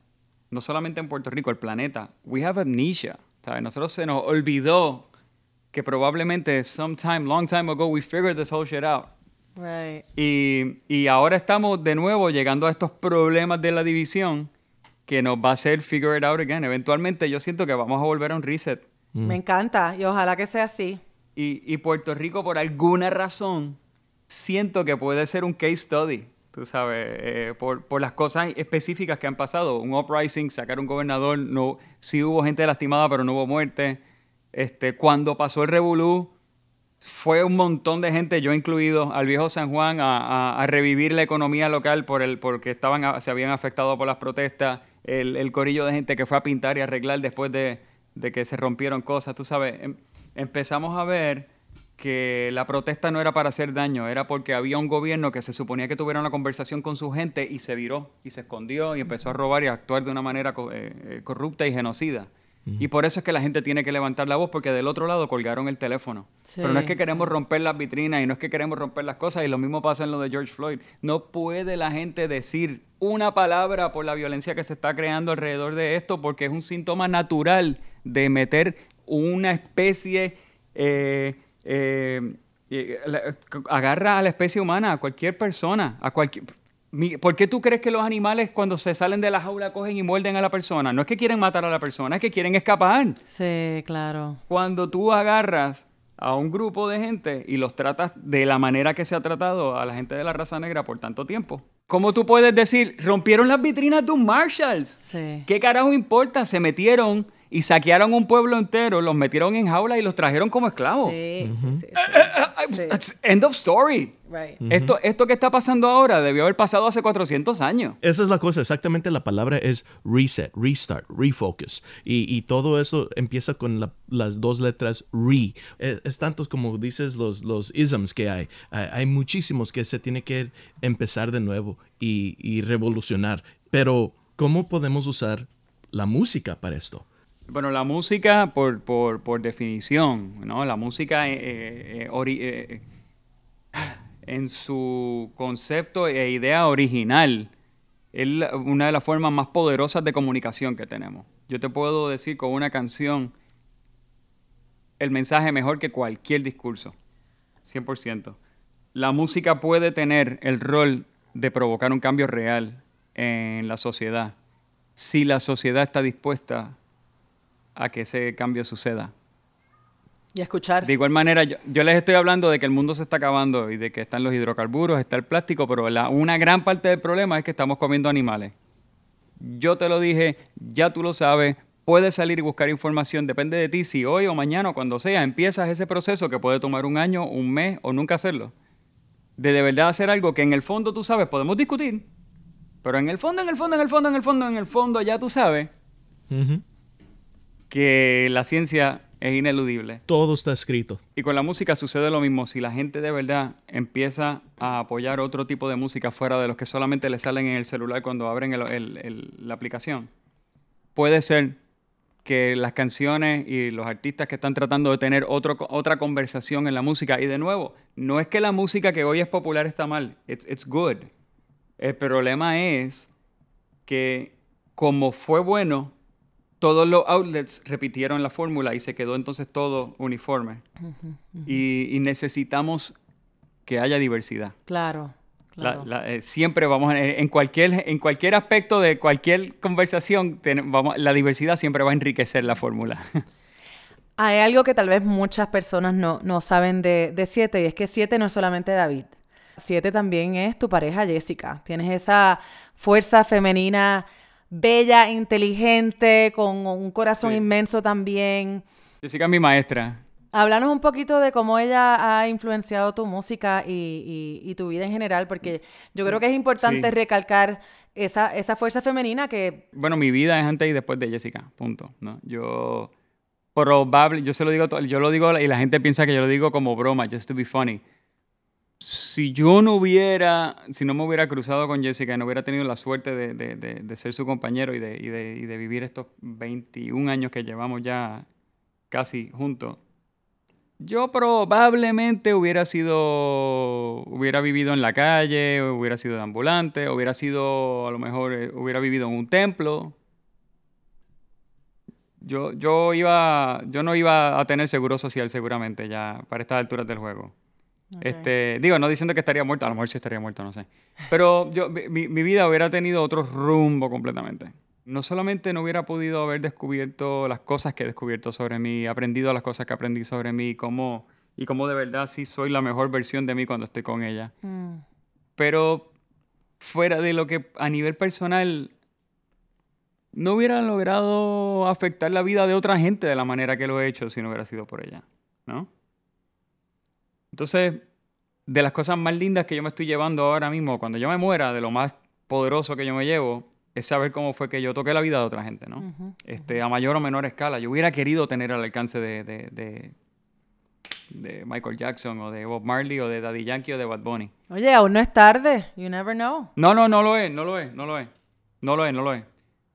no solamente en Puerto Rico, el planeta, we have amnesia. ¿sabes? Nosotros se nos olvidó que probablemente sometime, long time ago, we figured this whole shit out. Right. Y, y ahora estamos de nuevo llegando a estos problemas de la división que nos va a hacer figure it out again. Eventualmente yo siento que vamos a volver a un reset. Me encanta y ojalá que sea así. Y, y Puerto Rico, por alguna razón, siento que puede ser un case study, tú sabes, eh, por, por las cosas específicas que han pasado. Un uprising, sacar un gobernador, no, sí hubo gente lastimada, pero no hubo muerte. Este, cuando pasó el revolú, fue un montón de gente, yo incluido, al viejo San Juan a, a- a revivir la economía local por el, porque estaban, se habían afectado por las protestas. El, corillo de gente que fue a pintar y arreglar después de, que se rompieron cosas. Tú sabes, em- empezamos a ver que la protesta no era para hacer daño, era porque había un gobierno que se suponía que tuviera una conversación con su gente y se viró y se escondió y empezó a robar y a actuar de una manera eh, eh, corrupta y genocida. Y por eso es que la gente tiene que levantar la voz porque del otro lado colgaron el teléfono. Sí, Pero no es que queremos romper las vitrinas y no es que queremos romper las cosas y lo mismo pasa en lo de George Floyd. No puede la gente decir una palabra por la violencia que se está creando alrededor de esto porque es un síntoma natural de meter una especie eh, eh, eh, agarra a la especie humana, a cualquier persona, a cualquier... ¿Por qué tú crees que los animales cuando se salen de la jaula cogen y muerden a la persona? No es que quieren matar a la persona, es que quieren escapar. Sí, claro. Cuando tú agarras a un grupo de gente y los tratas de la manera que se ha tratado a la gente de la raza negra por tanto tiempo, ¿cómo tú puedes decir, rompieron las vitrinas de un Marshalls? Sí. ¿Qué carajo importa? Se metieron y saquearon un pueblo entero, los metieron en jaula y los trajeron como esclavos. Sí, sí, sí, sí. Sí. End of story. Right. Esto, esto que está pasando ahora debió haber pasado hace 400 años. Esa es la cosa, exactamente la palabra es reset, restart, refocus. Y, y todo eso empieza con la- las dos letras re. Es, es tanto como dices los, los isms que hay. hay. hay muchísimos que se tiene que empezar de nuevo y, y revolucionar. Pero, ¿cómo podemos usar la música para esto? Bueno, la música, por, por, por definición, ¿no? La música eh, eh, eh, en su concepto e idea original es una de las formas más poderosas de comunicación que tenemos. Yo te puedo decir con una canción el mensaje mejor que cualquier discurso, 100%. La música puede tener el rol de provocar un cambio real en la sociedad si la sociedad está dispuesta a que ese cambio suceda. Y escuchar. De igual manera, yo, yo les estoy hablando de que el mundo se está acabando y de que están los hidrocarburos, está el plástico, pero la- una gran parte del problema es que estamos comiendo animales. Yo te lo dije, ya tú lo sabes, puedes salir y buscar información, depende de ti si hoy o mañana o cuando sea empiezas ese proceso que puede tomar un año, un mes o nunca hacerlo. De de verdad hacer algo que en el fondo tú sabes, podemos discutir, pero en el fondo, en el fondo, en el fondo, en el fondo, en el fondo ya tú sabes que la ciencia es ineludible. Todo está escrito. Y con la música sucede lo mismo. Si la gente de verdad empieza a apoyar otro tipo de música fuera de los que solamente le salen en el celular cuando abren el- el- el- la aplicación, puede ser que las canciones y los artistas que están tratando de tener otro, otra conversación en la música, y de nuevo, no es que la música que hoy es popular está mal, it's, it's good. El problema es que como fue bueno, todos los outlets repitieron la fórmula y se quedó entonces todo uniforme. Y, y necesitamos que haya diversidad. Claro, La- la- eh, siempre vamos, a- en cualquier, en cualquier aspecto de cualquier conversación, ten- vamos, la diversidad siempre va a enriquecer la fórmula. Hay algo que tal vez muchas personas no, no saben de, de Siete y es que Siete no es solamente David. Siete también es tu pareja Jessica. Tienes esa fuerza femenina bella, inteligente, con un corazón Sí. inmenso también. Jessica es mi maestra. Háblanos un poquito de cómo ella ha influenciado tu música y, y- y tu vida en general, porque yo creo que es importante Sí. recalcar esa, esa fuerza femenina que... Bueno, mi vida es antes y después de Jessica, punto. ¿no? Yo probable, yo se lo digo, yo lo digo y la gente piensa que yo lo digo como broma, just to be funny. Si yo no hubiera, si no me hubiera cruzado con Jessica no hubiera tenido la suerte de, de- de- de ser su compañero y y y de vivir estos 21 años que llevamos ya casi juntos, yo probablemente hubiera sido, hubiera vivido en la calle, hubiera sido de ambulante, hubiera sido, a lo mejor, eh, hubiera vivido en un templo. Yo, yo iba, yo no iba a tener seguro social seguramente ya para estas alturas del juego. Este, digo, no diciendo que estaría muerto, a lo mejor sí estaría muerto, no sé. Pero yo, mi, mi vida hubiera tenido otro rumbo completamente. No solamente no hubiera podido haber descubierto las cosas que he descubierto sobre mí, aprendido las cosas que aprendí sobre mí, cómo, y cómo de verdad sí soy la mejor versión de mí cuando estoy con ella. Pero fuera de lo que a nivel personal no hubiera logrado afectar la vida de otra gente de la manera que lo he hecho si no hubiera sido por ella, ¿no? Entonces, de las cosas más lindas que yo me estoy llevando ahora mismo, cuando yo me muera, de lo más poderoso que yo me llevo, es saber cómo fue que yo toqué la vida de otra gente, ¿no? este, a mayor o menor escala. Yo hubiera querido tener al alcance de, de, de- de Michael Jackson o de Bob Marley o de Daddy Yankee o de Bad Bunny. Oye, aún no es tarde. You never know. No, no, no lo es, no lo es, no lo es. No lo es, no lo es.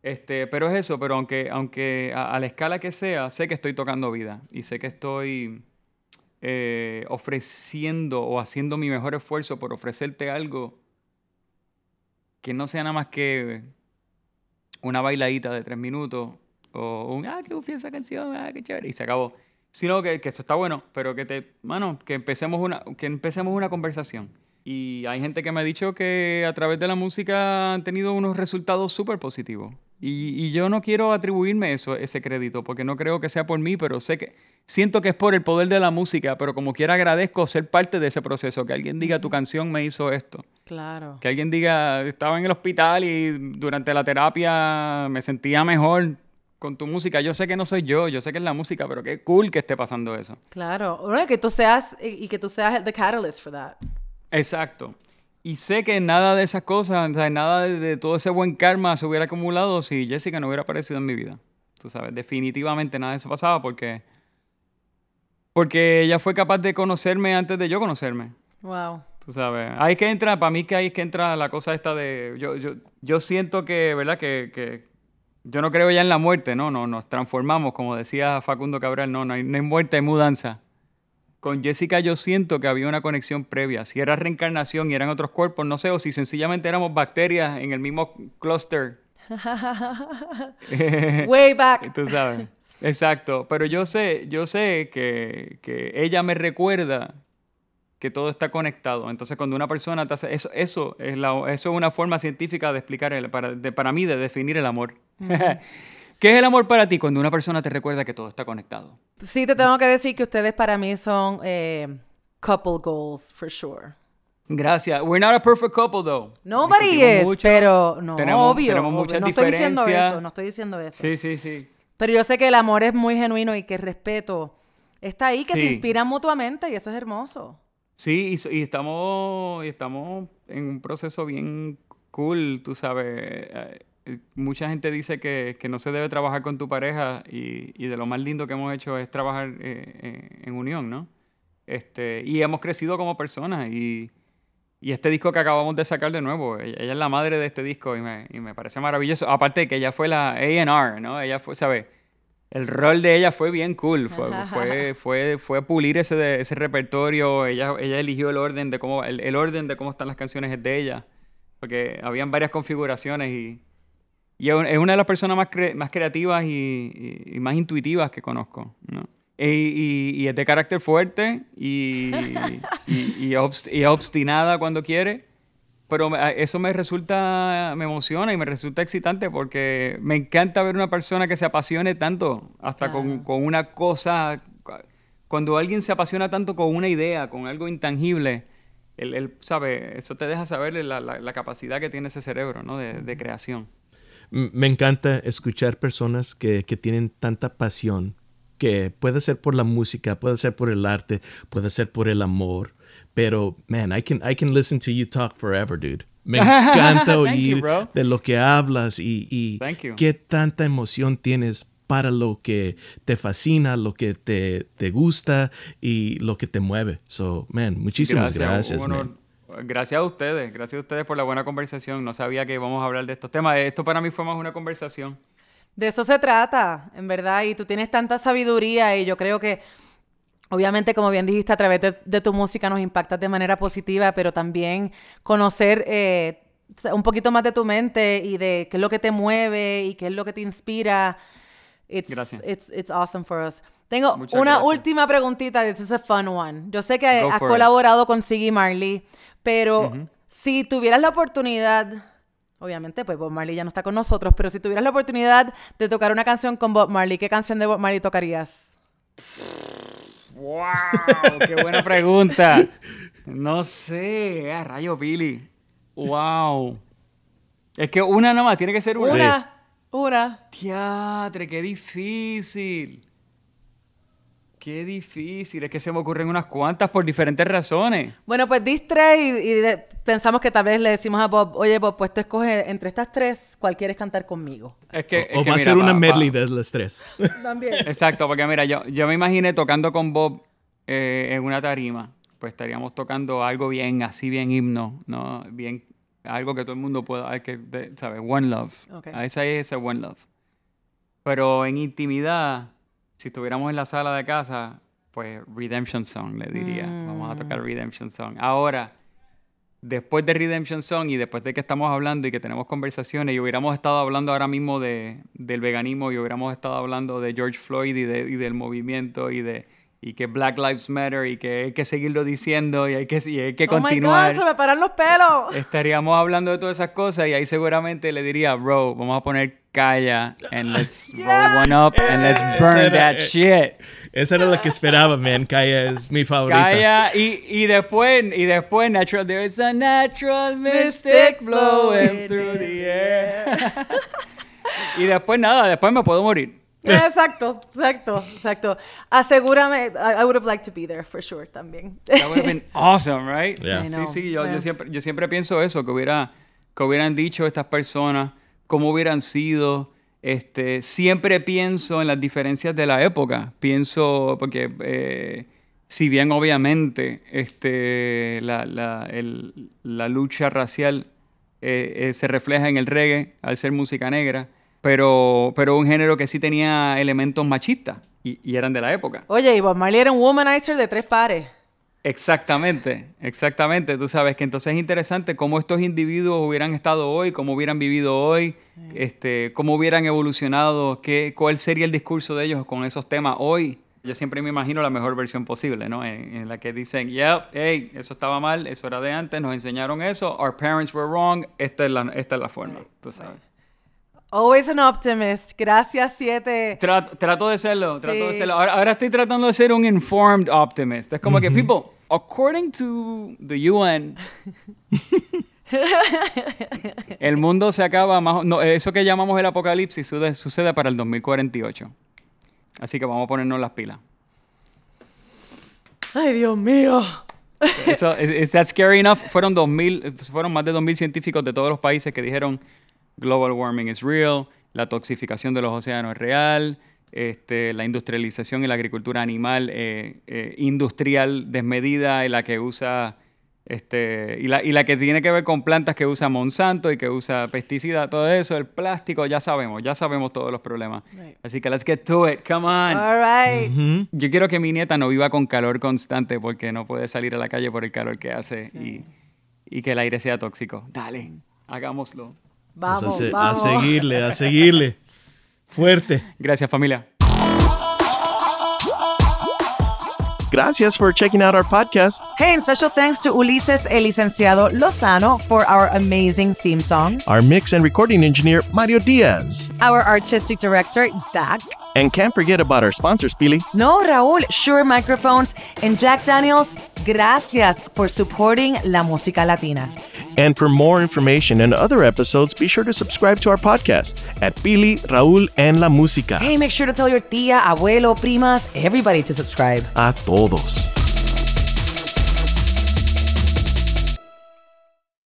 Este, pero es eso, pero aunque, aunque a, a la escala que sea, sé que estoy tocando vida y sé que estoy eh, ofreciendo o haciendo mi mejor esfuerzo por ofrecerte algo que no sea nada más que una bailadita de tres minutos o un, ah, qué ufia esa canción, ah, qué chévere, y se acabó. Sino que, que eso está bueno, pero que te, mano, que empecemos una, que empecemos una conversación. Y hay gente que me ha dicho que a través de la música han tenido unos resultados súper positivos. Y, y yo no quiero atribuirme eso, ese crédito, porque no creo que sea por mí, pero sé que siento que es por el poder de la música, pero como quiera agradezco ser parte de ese proceso, que alguien diga tu canción me hizo esto. Claro. Que alguien diga, estaba en el hospital y durante la terapia me sentía mejor con tu música. Yo sé que no soy yo, yo sé que es la música, pero qué cool que esté pasando eso. Claro. Bueno, que tú seas y y que tú seas the catalyst for that. Exacto. Y sé que nada de esas cosas, o sea, nada de, de todo ese buen karma se hubiera acumulado si Jessica no hubiera aparecido en mi vida. Tú sabes, definitivamente nada de eso pasaba porque, porque ella fue capaz de conocerme antes de yo conocerme. Wow. Tú sabes, ahí es que entra, para mí que ahí es que entra la cosa esta de, yo, yo, yo siento que, ¿verdad? Que, que yo no creo ya en la muerte, no, no, nos transformamos, como decía Facundo Cabral, no, no hay, no hay muerte, hay mudanza. Con Jessica yo siento que había una conexión previa, si era reencarnación y eran otros cuerpos, no sé, o si sencillamente éramos bacterias en el mismo clúster. Way back. Tú sabes. Exacto. Pero yo sé, yo sé que, que ella me recuerda que todo está conectado. Entonces, cuando una persona te hace eso, eso es la, eso es una forma científica de explicar el, para, de- para mí de definir el amor. ¿Qué es el amor para ti? Cuando una persona te recuerda que todo está conectado. Sí, te tengo que decir que ustedes para mí son eh, couple goals, for sure. Gracias. We're not a perfect couple, though. Nobody is, mucho. pero no, Tenemos- obvio. tenemos obvio. muchas no estoy diciendo diferencias. eso, no estoy diciendo eso. Sí, sí, sí. Pero yo sé que el amor es muy genuino y que el respeto está ahí, que se inspiran mutuamente y eso es hermoso. Sí, y, y estamos, y estamos en un proceso bien cool, tú sabes. eh, eh, mucha gente dice que, que no se debe trabajar con tu pareja y, y de lo más lindo que hemos hecho es trabajar eh, eh, en unión, ¿no? Este, y hemos crecido como personas y, y este disco que acabamos de sacar de nuevo, ella, ella es la madre de este disco y me, y me parece maravilloso. Aparte de que ella fue la A&R, ¿no? Ella fue, ¿sabes? El rol de ella fue bien cool, fue, fue, fue, fue pulir ese, de- ese repertorio, ella, ella eligió el orden de cómo, el, el orden de cómo están las canciones es de ella, porque habían varias configuraciones y, y es un- es una de las personas más, cre- más creativas y, y- y más intuitivas que conozco, ¿no? Y, y- y es de carácter fuerte y, y, y obst- y obstinada cuando quiere pero eso me resulta, me emociona y me resulta excitante porque me encanta ver una persona que se apasione tanto, hasta con, con una cosa, cu- cuando alguien se apasiona tanto con una idea, con algo intangible, él, él, sabe, eso te deja saber la, la- la capacidad que tiene ese cerebro, ¿no? De, de creación. Me encanta escuchar personas que, que tienen tanta pasión, que puede ser por la música, puede ser por el arte, puede ser por el amor, pero, man, I can, I can listen to you talk forever, dude. Me encanta Thank you, oír bro. de lo que hablas y, y Thank you. qué tanta emoción tienes para lo que te fascina, lo que te, te gusta y lo que te mueve. So, man, muchísimas gracias, Bueno, man. Gracias a ustedes, gracias a ustedes por la buena conversación. No sabía que íbamos a hablar de estos temas. Esto para mí fue más una conversación. De eso se trata, en verdad, y tú tienes tanta sabiduría y yo creo que, obviamente, como bien dijiste, a través de, de tu música nos impactas de manera positiva, pero también conocer eh, un poquito más de tu mente y de qué es lo que te mueve y qué es lo que te inspira. It's, Gracias. It's, it's awesome for us. Tengo Muchas una gracias. última preguntita, this is a fun one. Yo sé que Go has for it. colaborado con Siggy Marley, pero si tuvieras la oportunidad, obviamente pues Bob Marley ya no está con nosotros, pero si tuvieras la oportunidad de tocar una canción con Bob Marley, ¿qué canción de Bob Marley tocarías? ¡Wow! ¡Qué buena pregunta! No sé, a rayo Billy. ¡Wow! Es que una nada más, tiene que ser una. Una, una. Teatre, qué difícil. Qué difícil. Es que se me ocurren unas cuantas por diferentes razones. Bueno, pues dis tres y, y de- pensamos que tal vez le decimos a Bob, oye Bob, pues tú escoges entre estas tres, ¿cuál quieres cantar conmigo? Es que, es o que va a ser una pa- pa- medley de las tres. También. Exacto, porque mira, yo, yo me imaginé tocando con Bob eh, en una tarima. Pues estaríamos tocando algo bien, así bien himno, ¿no? Bien, algo que todo el mundo pueda, hay que, de- ¿sabes? One Love. Ok. A esa es ese One Love. Pero en intimidad, si estuviéramos en la sala de casa, pues Redemption Song, le diría. Vamos a tocar Redemption Song. Ahora, después de Redemption Song y después de que estamos hablando y que tenemos conversaciones y hubiéramos estado hablando ahora mismo de, del veganismo y hubiéramos estado hablando de George Floyd y, de- y del movimiento y de y que Black Lives Matter y que hay que seguirlo diciendo y hay que, y hay que Oh my continuar. God, se me paran los pelos. Estaríamos hablando de todas esas cosas y ahí seguramente le diría, bro, vamos a poner Kaya and let's roll one up and let's burn era- that shit. Esa era la que esperaba, man. Kaya es mi favorita. Kaya y, y después y después natural there's a natural mystic blowing through the air. y después nada, después me puedo morir. Exacto, exacto, exacto. Asegúrame, I, I would have liked to be there for sure también. That would have been awesome, right? Yeah. I Sí, know. sí, yo, yo Yeah. siempre, yo siempre pienso eso, que hubiera, que hubieran dicho estas personas, cómo hubieran sido. Este, siempre pienso en las diferencias de la época. Pienso, porque eh, si bien obviamente este, la, la- la lucha racial eh, eh, se refleja en el reggae al ser música negra, pero, pero un género que sí tenía elementos machistas y, eran de la época. Oye, y Bob Marley era un womanizer de tres pares. Exactamente, exactamente. Tú sabes que entonces es interesante cómo estos individuos hubieran estado hoy, cómo hubieran vivido hoy, este, cómo hubieran evolucionado, qué, cuál sería el discurso de ellos con esos temas hoy. Yo siempre me imagino la mejor versión posible, ¿no? En, en la que dicen, yep, hey, eso estaba mal, eso era de antes, nos enseñaron eso, our parents were wrong, esta es la, esta es la forma, tú sabes. Always an optimist. Gracias, siete. Trato, trato de serlo, trato de serlo. Ahora, ahora estoy tratando de ser un informed optimist. Es como que, people, according to the UN, el mundo se acaba más... No, eso que llamamos el apocalipsis sucede, sucede para el 2048. Así que vamos a ponernos las pilas. Ay, Dios mío. Eso, is, is that scary enough? Fueron 2000, fueron más de 2.000 científicos de todos los países que dijeron global warming is real, la toxificación de los océanos es real, este, la industrialización y la agricultura animal eh, eh, industrial desmedida y la que usa este, y, la, y la que tiene que ver con plantas que usa Monsanto y que usa pesticidas, todo eso, el plástico, ya sabemos, ya sabemos todos los problemas. Right. Así que let's get to it, come on. All right. Yo quiero que mi nieta no viva con calor constante porque no puede salir a la calle por el calor que hace y, y que el aire sea tóxico. Dale, hagámoslo. Vamos, Pues a, se- a vamos. seguirle, a seguirle. Fuerte. Gracias familia. Gracias for checking out our podcast. Hey, and special thanks to Ulises El Licenciado Lozano for our amazing theme song. Our mix and recording engineer, Mario Diaz. Our artistic director, Dak. And can't forget about our sponsors, Pili. No, Raúl, Shure Microphones, and Jack Daniels, gracias for supporting la música latina. And for more information and other episodes, be sure to subscribe to our podcast at Pili, Raúl, and La Música. Hey, make sure to tell your tía, abuelo, primas, everybody to subscribe. A todos.